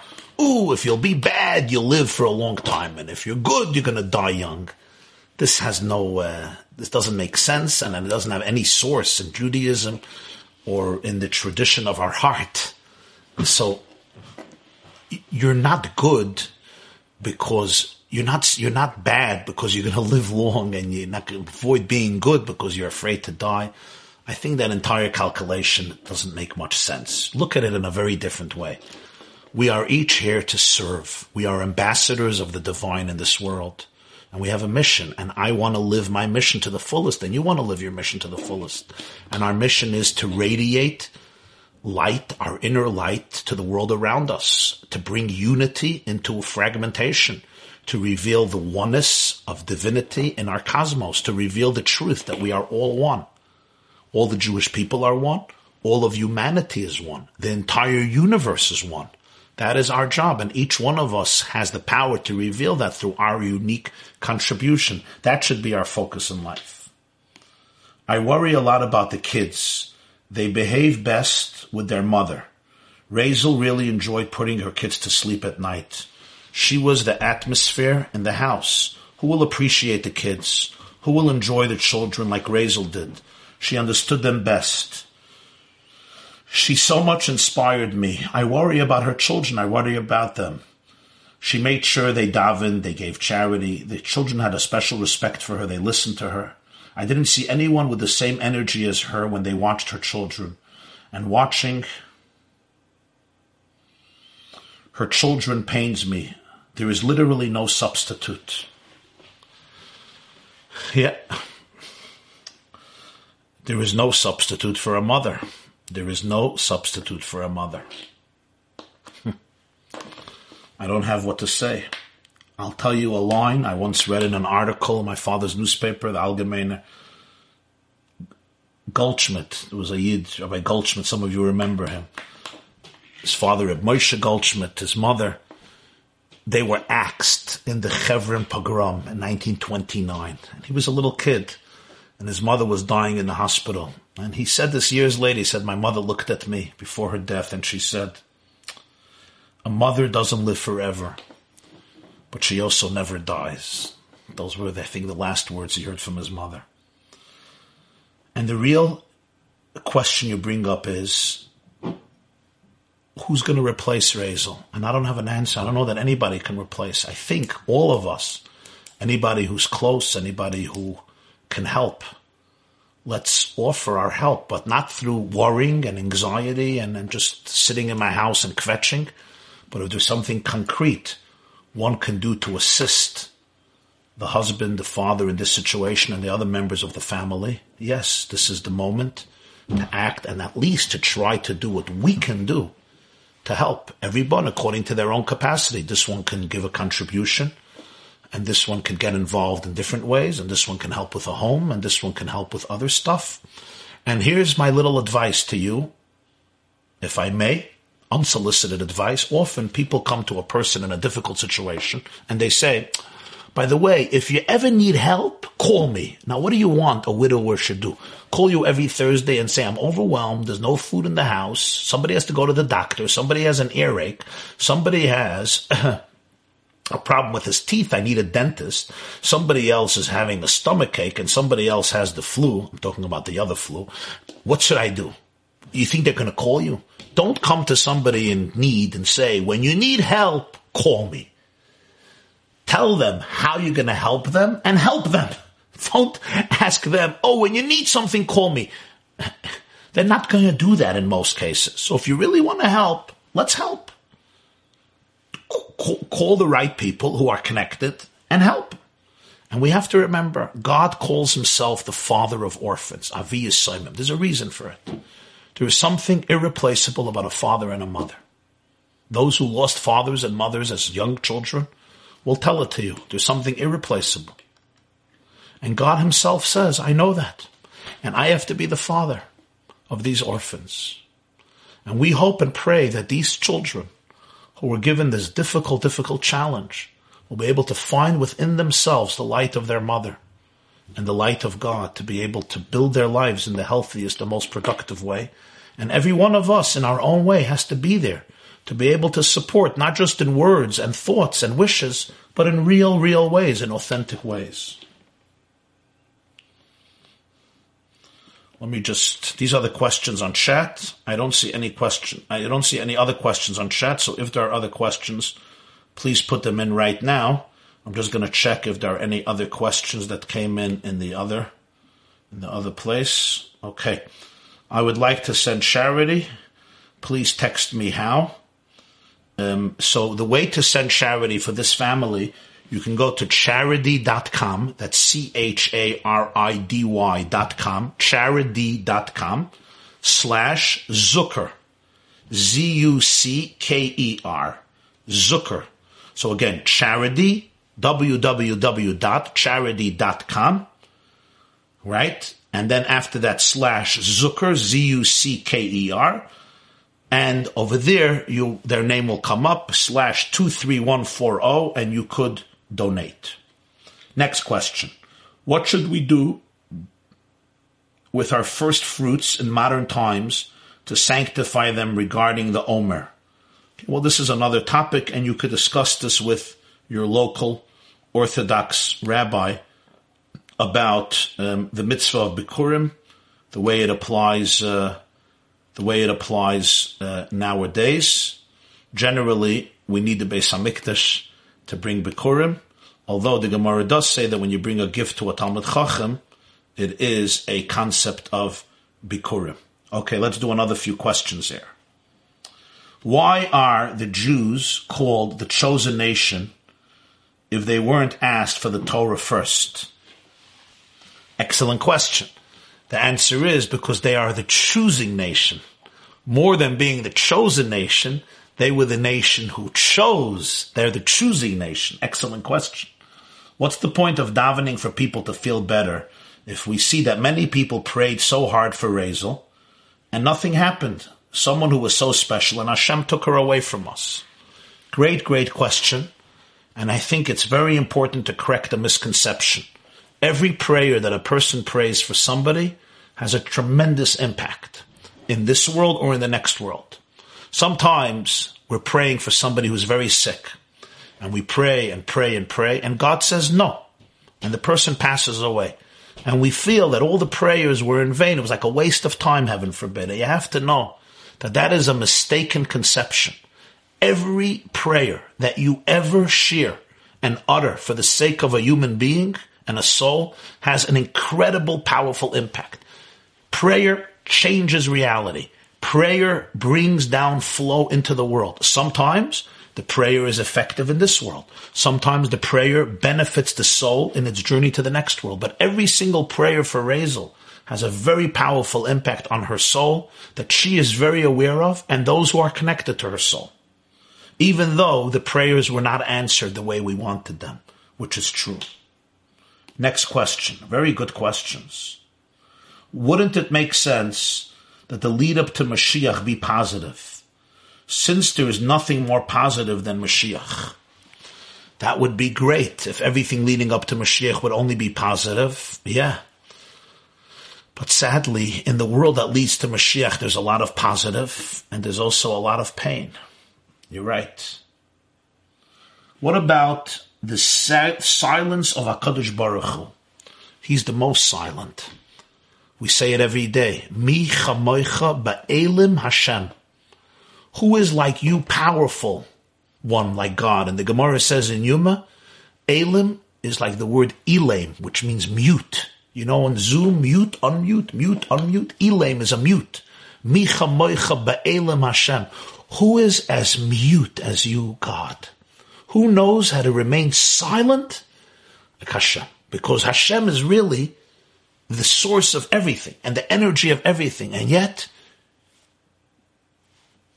ooh, if you'll be bad, you'll live for a long time. And if you're good, you're going to die young. This has no, uh, this doesn't make sense and it doesn't have any source in Judaism or in the tradition of our heart. So you're not good because you're not you're not bad because you're going *laughs* to live long and you're not going to avoid being good because you're afraid to die. I think that entire calculation doesn't make much sense. Look at it in a very different way. We are each here to serve. We are ambassadors of the divine in this world. And we have a mission. And I want to live my mission to the fullest. And you want to live your mission to the fullest. And our mission is to radiate light, our inner light to the world around us, to bring unity into fragmentation, to reveal the oneness of divinity in our cosmos, to reveal the truth that we are all one. All the Jewish people are one. All of humanity is one. The entire universe is one. That is our job, and each one of us has the power to reveal that through our unique contribution. That should be our focus in life. I worry a lot about the kids. They behave best with their mother. Razel really enjoyed putting her kids to sleep at night. She was the atmosphere in the house. Who will appreciate the kids? Who will enjoy the children like Razel did? She understood them best. She so much inspired me. I worry about her children. I worry about them. She made sure they davened, they gave charity. The children had a special respect for her. They listened to her. I didn't see anyone with the same energy as her when they watched her children. And watching her children pains me. There is literally no substitute. Yeah. There is no substitute for a mother. There is no substitute for a mother. *laughs* I don't have what to say. I'll tell you a line I once read in an article in my father's newspaper, the Algemeiner Goldschmidt. Was a Yid, Rabbi Goldschmidt. Some of you remember him. His father, Reb Moshe Goldschmidt, his mother, they were axed in the Chevron pogrom in 1929. And he was a little kid and his mother was dying in the hospital. And he said this years later. He said, My mother looked at me before her death and she said, A mother doesn't live forever, but she also never dies. Those were, I think, the last words he heard from his mother. And the real question you bring up is who's going to replace Razel? And I don't have an answer. I don't know that anybody can replace. I think all of us, anybody who's close, anybody who can help. Let's offer our help, but not through worrying and anxiety and, and just sitting in my house and kvetching, but if there's something concrete one can do to assist the husband, the father in this situation, and the other members of the family, yes, this is the moment to act and at least to try to do what we can do to help everyone according to their own capacity. This one can give a contribution and this one can get involved in different ways, and this one can help with a home, and this one can help with other stuff. And here's my little advice to you, if I may, unsolicited advice. Often people come to a person in a difficult situation and they say, by the way, if you ever need help, call me. Now, what do you want a widower should do? Call you every Thursday and say, I'm overwhelmed. There's no food in the house. Somebody has to go to the doctor. Somebody has an earache. Somebody has a problem with his teeth. I need a dentist. Somebody else is having a stomach ache and somebody else has the flu. I'm talking about the other flu. What should I do? You think they're going to call you? Don't come to somebody in need and say, when you need help, call me. Tell them how you're going to help them and help them. *laughs* Don't ask them, oh, when you need something, call me. *laughs* They're not going to do that in most cases. So if you really want to help, let's help call, the right people who are connected and help. And we have to remember, God calls himself the father of orphans, Avi yesomim. There's a reason for it. There is something irreplaceable about a father and a mother. Those who lost fathers and mothers as young children will tell it to you. There's something irreplaceable. And God Himself says, I know that. And I have to be the father of these orphans. And we hope and pray that these children who were given this difficult, difficult challenge will be able to find within themselves the light of their mother and the light of God to be able to build their lives in the healthiest, the most productive way. And every one of us in our own way has to be there to be able to support, not just in words and thoughts and wishes, but in real, real ways, in authentic ways. Let me just, these are the questions on chat. I don't see any question, I don't see any other questions on chat. So if there are other questions, please put them in right now. I'm just going to check if there are any other questions that came in in the other, in the other place. Okay. I would like to send charity. Please text me how. Um, so the way to send charity for this family you can go to charidy.com. That's C-H-A-R-I-D-Y dot com. Charidy.com slash Zucker. Z-U-C-K-E-R. Zucker. So again, Charidy, www.charidy.com. Right? And then after that slash Zucker, Z-U-C-K-E-R. And over there, you, their name will come up, slash 23140, and you could donate. Next question. What should we do with our first fruits in modern times to sanctify them regarding the Omer? Well, this is another topic, and you could discuss this with your local Orthodox rabbi about um, the mitzvah of Bikurim, the way it applies, uh, the way it applies uh, nowadays. Generally, we need the Beis Hamikdash to bring Bikurim, although the Gemara does say that when you bring a gift to a Talmud Chacham, it is a concept of Bikurim. Okay, let's do another few questions here. Why are the Jews called the chosen nation if they weren't asked for the Torah first? Excellent question. The answer is because they are the choosing nation. More than being the chosen nation, they were the nation who chose. They're the choosing nation. Excellent question. What's the point of davening for people to feel better if we see that many people prayed so hard for Razel and nothing happened? Someone who was so special and Hashem took her away from us. Great, great question. And I think it's very important to correct a misconception. Every prayer that a person prays for somebody has a tremendous impact in this world or in the next world. Sometimes we're praying for somebody who's very sick, and we pray and pray and pray, and God says no, and the person passes away. And we feel that all the prayers were in vain. It was like a waste of time, heaven forbid. You have to know that that is a mistaken conception. Every prayer that you ever share and utter for the sake of a human being and a soul has an incredible, powerful impact. Prayer changes reality. Prayer brings down flow into the world. Sometimes the prayer is effective in this world. Sometimes the prayer benefits the soul in its journey to the next world. But every single prayer for Razel has a very powerful impact on her soul that she is very aware of and those who are connected to her soul. Even though the prayers were not answered the way we wanted them, which is true. Next question. Very good questions. Wouldn't it make sense that the lead up to Mashiach be positive. Since there is nothing more positive than Mashiach, that would be great if everything leading up to Mashiach would only be positive. Yeah. But sadly, in the world that leads to Mashiach, there's a lot of positive and there's also a lot of pain. You're right. What about the silence of HaKadosh Baruch Hu? He's the most silent. We say it every day. Mi chamoicha ba'elim Hashem. Who is like you, powerful one like God? And the Gemara says in Yuma, Elim is like the word Elam, which means mute. You know, on Zoom, mute, unmute, mute, unmute. Elam is a mute. Mi chamoicha ba'elim Hashem. Who is as mute as you, God? Who knows how to remain silent? Because Hashem is really the source of everything and the energy of everything. And yet,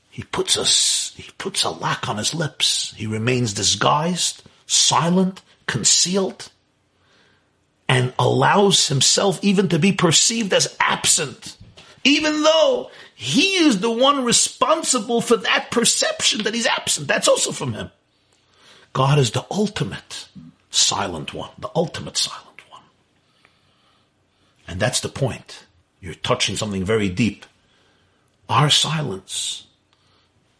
he puts us, he puts a lock on his lips. He remains disguised, silent, concealed, and allows himself even to be perceived as absent, even though he is the one responsible for that perception that he's absent. That's also from him. God is the ultimate silent one, the ultimate silent. And that's the point. You're touching something very deep. Our silence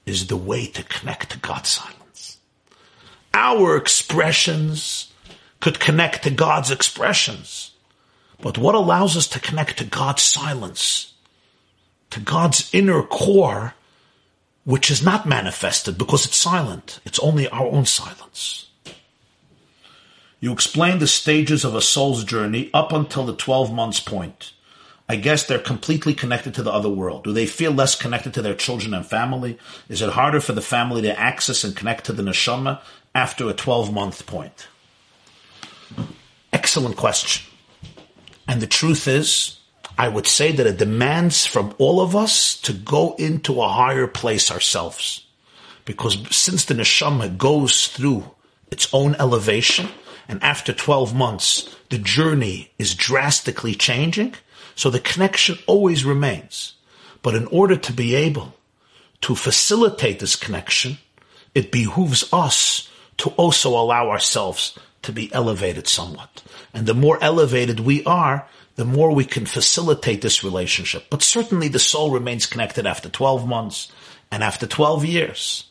is the way to connect to God's silence. Our expressions could connect to God's expressions. But what allows us to connect to God's silence, to God's inner core, which is not manifested because it's silent. It's only our own silence. You explain the stages of a soul's journey up until the 12 months point. I guess they're completely connected to the other world. Do they feel less connected to their children and family? Is it harder for the family to access and connect to the neshama after a 12 month point? Excellent question. And the truth is, I would say that it demands from all of us to go into a higher place ourselves. Because since the neshama goes through its own elevation, and after 12 months, the journey is drastically changing, so the connection always remains. But in order to be able to facilitate this connection, it behooves us to also allow ourselves to be elevated somewhat. And the more elevated we are, the more we can facilitate this relationship. But certainly the soul remains connected after 12 months and after 12 years.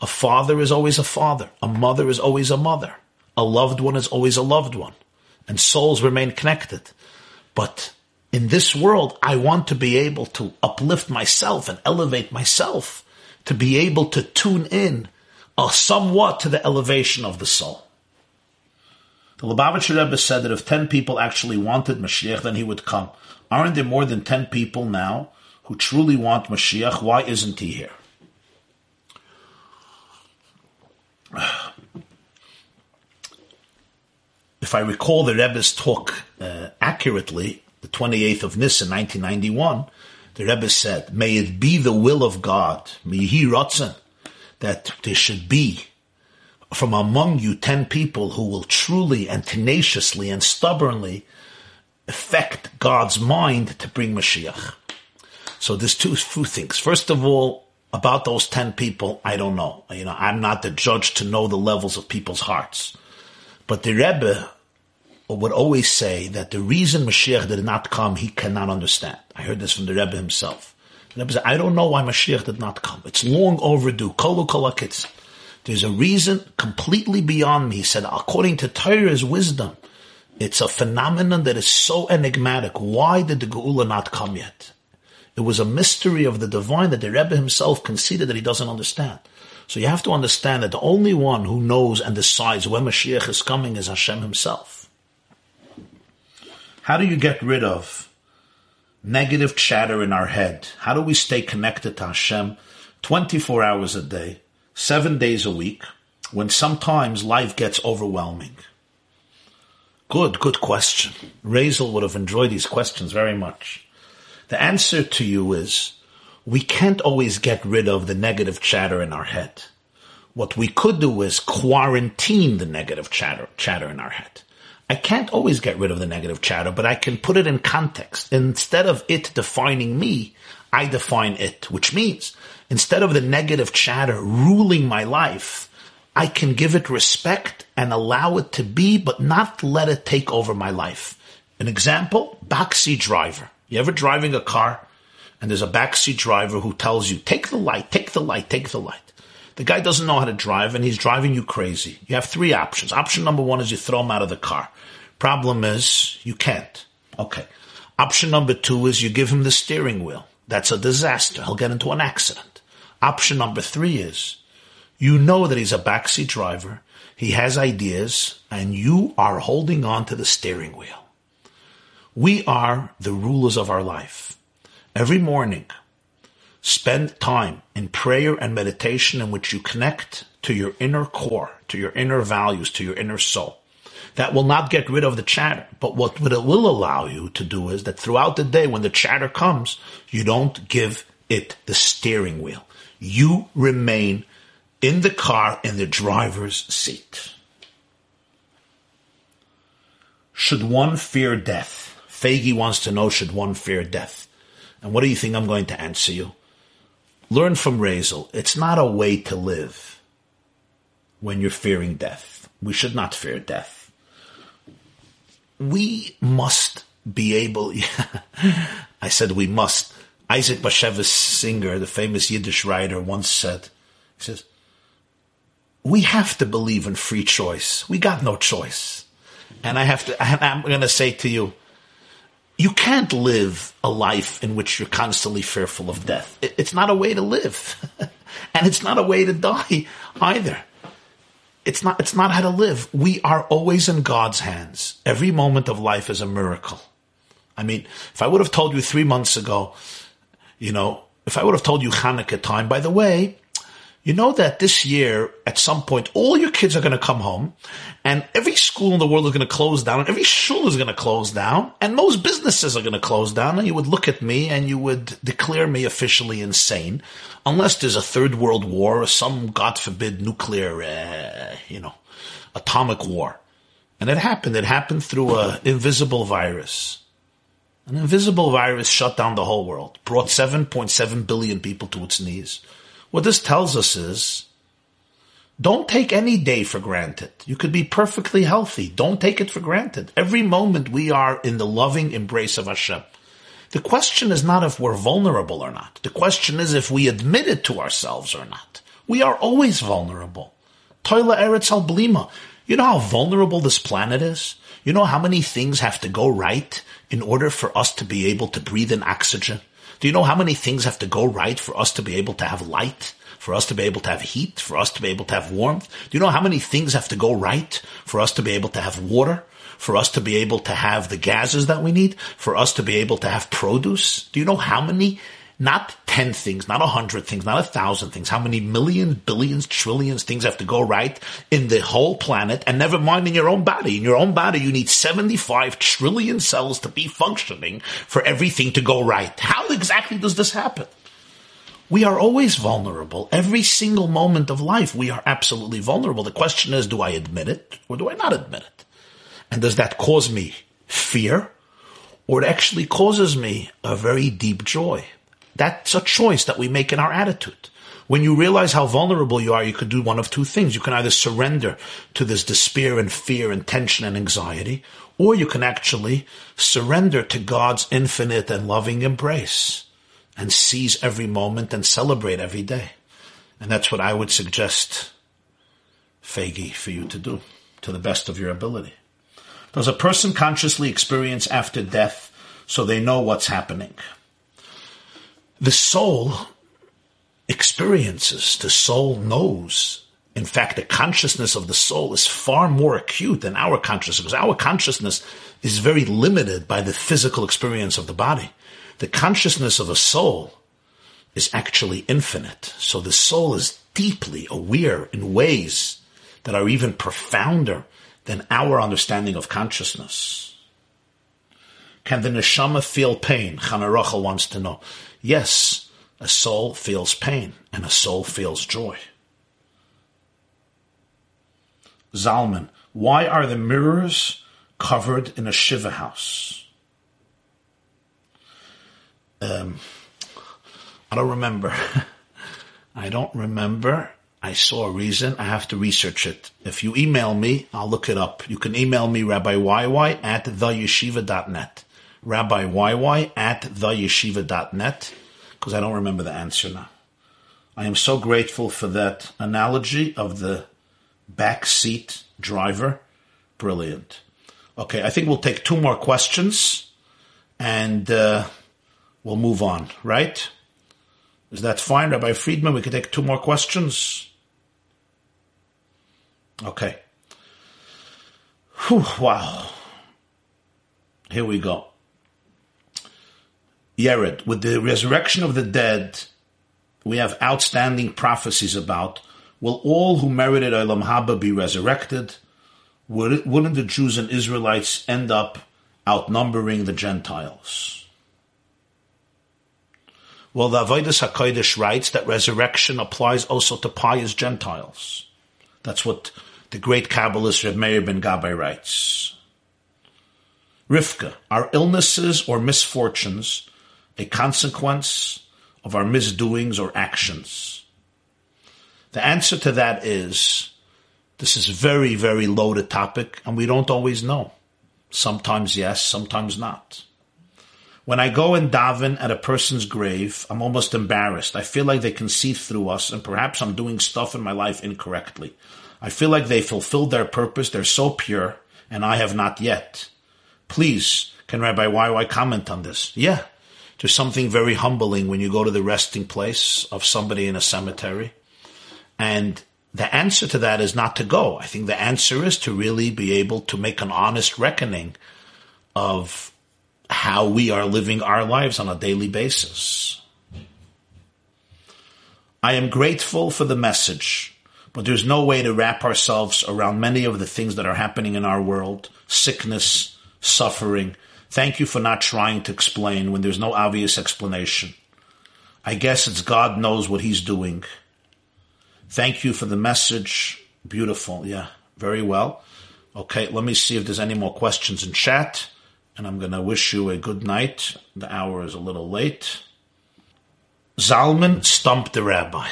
A father is always a father. A mother is always a mother. A loved one is always a loved one. And souls remain connected. But in this world, I want to be able to uplift myself and elevate myself to be able to tune in uh, somewhat to the elevation of the soul. The Lubavitcher Rebbe said that if 10 people actually wanted Mashiach, then he would come. Aren't there more than 10 people now who truly want Mashiach? Why isn't he here? If I recall the Rebbe's talk uh, accurately, the 28th of Nisan, 1991, the Rebbe said, May it be the will of God, Mihi Ratzon, that there should be from among you ten people who will truly and tenaciously and stubbornly affect God's mind to bring Mashiach. So there's two, two things. First of all, about those ten people, I don't know. You know, I'm not the judge to know the levels of people's hearts. But the Rebbe would always say that the reason Mashiach did not come, he cannot understand. I heard this from the Rebbe himself. The Rebbe said, I don't know why Mashiach did not come. It's long overdue. Kolu kolakitz. There's a reason completely beyond me. He said, according to Torah's wisdom, it's a phenomenon that is so enigmatic. Why did the Geula not come yet? It was a mystery of the divine that the Rebbe himself conceded that he doesn't understand. So you have to understand that the only one who knows and decides when Mashiach is coming is Hashem himself. How do you get rid of negative chatter in our head? How do we stay connected to Hashem 24 hours a day, seven days a week, when sometimes life gets overwhelming? Good, good question. Razel would have enjoyed these questions very much. The answer to you is we can't always get rid of the negative chatter in our head. What we could do is quarantine the negative chatter, chatter in our head. I can't always get rid of the negative chatter, but I can put it in context. Instead of it defining me, I define it, which means instead of the negative chatter ruling my life, I can give it respect and allow it to be, but not let it take over my life. An example, backseat driver. You ever driving a car and there's a backseat driver who tells you, take the light, take the light, take the light. The guy doesn't know how to drive and he's driving you crazy. You have three options. Option number one is you throw him out of the car. Problem is, you can't. Okay. Option number two is you give him the steering wheel. That's a disaster. He'll get into an accident. Option number three is you know that he's a backseat driver. He has ideas and you are holding on to the steering wheel. We are the rulers of our life. Every morning, Spend time in prayer and meditation in which you connect to your inner core, to your inner values, to your inner soul. That will not get rid of the chatter, but what it will allow you to do is that throughout the day when the chatter comes, you don't give it the steering wheel. You remain in the car in the driver's seat. Should one fear death? Fagi wants to know, should one fear death? And what do you think I'm going to answer you? Learn from Razel. It's not a way to live when you're fearing death. We should not fear death. We must be able, *laughs* I said we must. Isaac Bashevis Singer, the famous Yiddish writer, once said, he says, we have to believe in free choice. We got no choice. And I have to, I'm going to say to you, you can't live a life in which you're constantly fearful of death. It's not a way to live. *laughs* and it's not a way to die either. It's not, it's not how to live. We are always in God's hands. Every moment of life is a miracle. I mean, if I would have told you three months ago, you know, if I would have told you Hanukkah time, by the way, you know that this year, at some point, all your kids are going to come home and every school in the world is going to close down and every shul is going to close down and most businesses are going to close down and you would look at me and you would declare me officially insane unless there's a third world war or some, God forbid, nuclear, uh, you know, atomic war. And it happened. It happened through an invisible virus. An invisible virus shut down the whole world, brought 7.7 billion people to its knees. What this tells us is, don't take any day for granted. You could be perfectly healthy. Don't take it for granted. Every moment we are in the loving embrace of Hashem. The question is not if we're vulnerable or not. The question is if we admit it to ourselves or not. We are always vulnerable. Toila Eretz al Blima. You know how vulnerable this planet is? You know how many things have to go right in order for us to be able to breathe in oxygen? Do you know how many things have to go right for us to be able to have light? For us to be able to have heat? For us to be able to have warmth? Do you know how many things have to go right for us to be able to have water? For us to be able to have the gases that we need? For us to be able to have produce? Do you know how many not 10 things, not 100 things, not a thousand things, how many millions, billions, trillions things have to go right in the whole planet, and never mind in your own body. In your own body, you need 75 trillion cells to be functioning for everything to go right. How exactly does this happen? We are always vulnerable. Every single moment of life, we are absolutely vulnerable. The question is, do I admit it or do I not admit it? And does that cause me fear or it actually causes me a very deep joy? That's a choice that we make in our attitude. When you realize how vulnerable you are, you could do one of two things. You can either surrender to this despair and fear and tension and anxiety, or you can actually surrender to God's infinite and loving embrace and seize every moment and celebrate every day. And that's what I would suggest, Fagi, for you to do to the best of your ability. Does a person consciously experience after death so they know what's happening? The soul experiences, the soul knows. In fact, the consciousness of the soul is far more acute than our consciousness, because our consciousness is very limited by the physical experience of the body. The consciousness of a soul is actually infinite. So the soul is deeply aware in ways that are even profounder than our understanding of consciousness. Can the neshama feel pain? Chana wants to know. Yes, a soul feels pain and a soul feels joy. Zalman, why are the mirrors covered in a Shiva house? Um, I don't remember. *laughs* I don't remember. I saw a reason. I have to research it. If you email me, I'll look it up. You can email me Rabbi YY at theyeshiva.net. Rabbi YY at theyeshiva.net because I don't remember the answer now. I am so grateful for that analogy of the back seat driver. Brilliant. Okay, I think we'll take two more questions and uh, we'll move on, right? Is that fine, Rabbi Friedman? We can take two more questions. Okay. Whew, wow. Here we go. Yered. With the resurrection of the dead, we have outstanding prophecies about will all who merited Olam Haba be resurrected? Wouldn't the Jews and Israelites end up outnumbering the Gentiles? Well, the Avodas HaKodesh writes that resurrection applies also to pious Gentiles. That's what the great Kabbalist Reb Meir ben Gabbai writes. Rivka, are illnesses or misfortunes a consequence of our misdoings or actions? The answer to that is this is very, very loaded topic, and we don't always know. Sometimes yes, sometimes not. When I go and daven at a person's grave, I'm almost embarrassed. I feel like they can see through us, and perhaps I'm doing stuff in my life incorrectly. I feel like they fulfilled their purpose, they're so pure, and I have not yet. Please, can Rabbi YY comment on this? Yeah. There's something very humbling when you go to the resting place of somebody in a cemetery. And the answer to that is not to go. I think the answer is to really be able to make an honest reckoning of how we are living our lives on a daily basis. I am grateful for the message, but there's no way to wrap ourselves around many of the things that are happening in our world sickness, suffering. Thank you for not trying to explain when there's no obvious explanation. I guess it's God knows what He's doing. Thank you for the message. Beautiful. Yeah, very well. Okay, let me see if there's any more questions in chat and I'm going to wish you a good night. The hour is a little late. Zalman stumped the rabbi.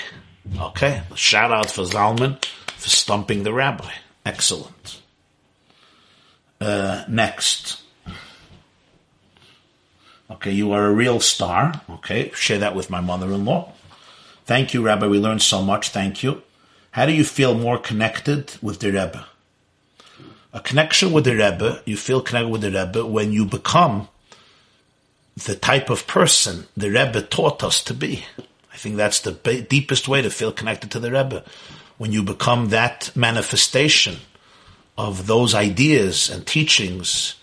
Okay, shout out for Zalman for stumping the rabbi. Excellent. Uh, next. Okay, you are a real star. Okay, share that with my mother-in-law. Thank you, Rabbi. We learned so much. Thank you. How do you feel more connected with the Rebbe? a connection with the Rebbe, you feel connected with the Rebbe when you become the type of person the Rebbe taught us to be. I think that's the deepest way to feel connected to the Rebbe. When you become that manifestation of those ideas and teachings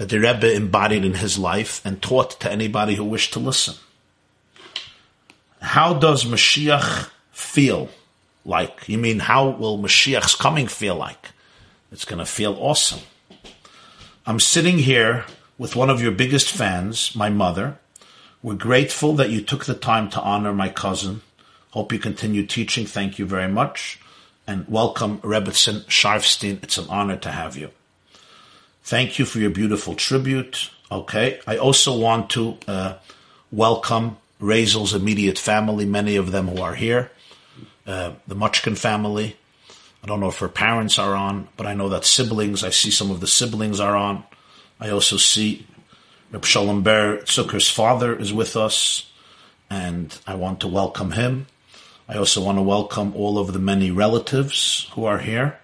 that the Rebbe embodied in his life and taught to anybody who wished to listen. How does Mashiach feel like? You mean how will Mashiach's coming feel like? It's going to feel awesome. I'm sitting here with one of your biggest fans, my mother. We're grateful that you took the time to honor my cousin. Hope you continue teaching. Thank you very much. And welcome, Rebbetzin Sharfstein. It's an honor to have you. Thank you for your beautiful tribute. Okay. I also want to uh, welcome Razel's immediate family, many of them who are here, uh, the Muchkin family, I don't know if her parents are on, but I know that siblings, I see some of the siblings are on. I also see Reb Shalom Ber Zucker's father is with us, and I want to welcome him. I also want to welcome all of the many relatives who are here,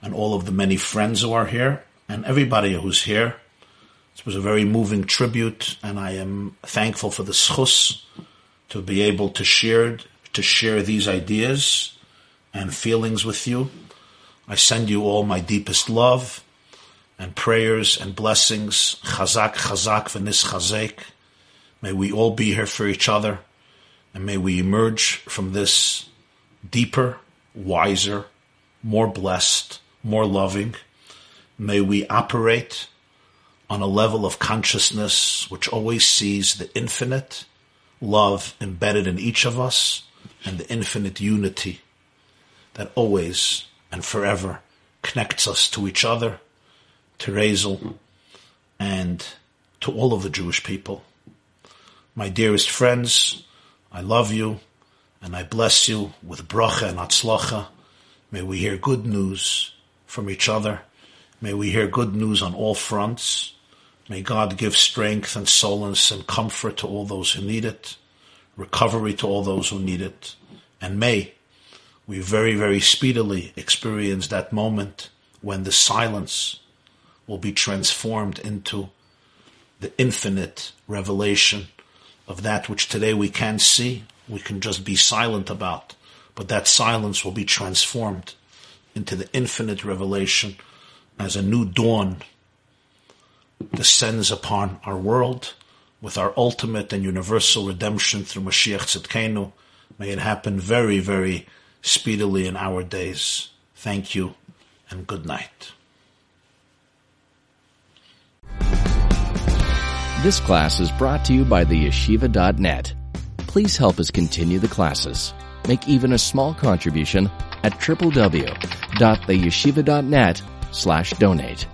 and all of the many friends who are here, and everybody who's here. It was a very moving tribute, and I am thankful for the zchus to be able to share to share these ideas and feelings with you. I send you all my deepest love and prayers and blessings. Chazak, chazak, v'nis chazek. May we all be here for each other, and may we emerge from this deeper, wiser, more blessed, more loving. May we operate on a level of consciousness which always sees the infinite love embedded in each of us and the infinite unity that always and forever connects us to each other, to Razel, and to all of the Jewish people. My dearest friends, I love you and I bless you with bracha and atzlacha. May we hear good news from each other. May we hear good news on all fronts. May God give strength and solace and comfort to all those who need it, recovery to all those who need it, and may we very, very speedily experience that moment when the silence will be transformed into the infinite revelation of that which today we can't see, we can just be silent about, but that silence will be transformed into the infinite revelation as a new dawn descends upon our world with our ultimate and universal redemption through Mashiach Tzidkenu. May it happen very, very speedily in our days. Thank you and good night. This class is brought to you by the yeshiva.net Please help us continue the classes. Make even a small contribution at www.theyeshiva.net slash donate.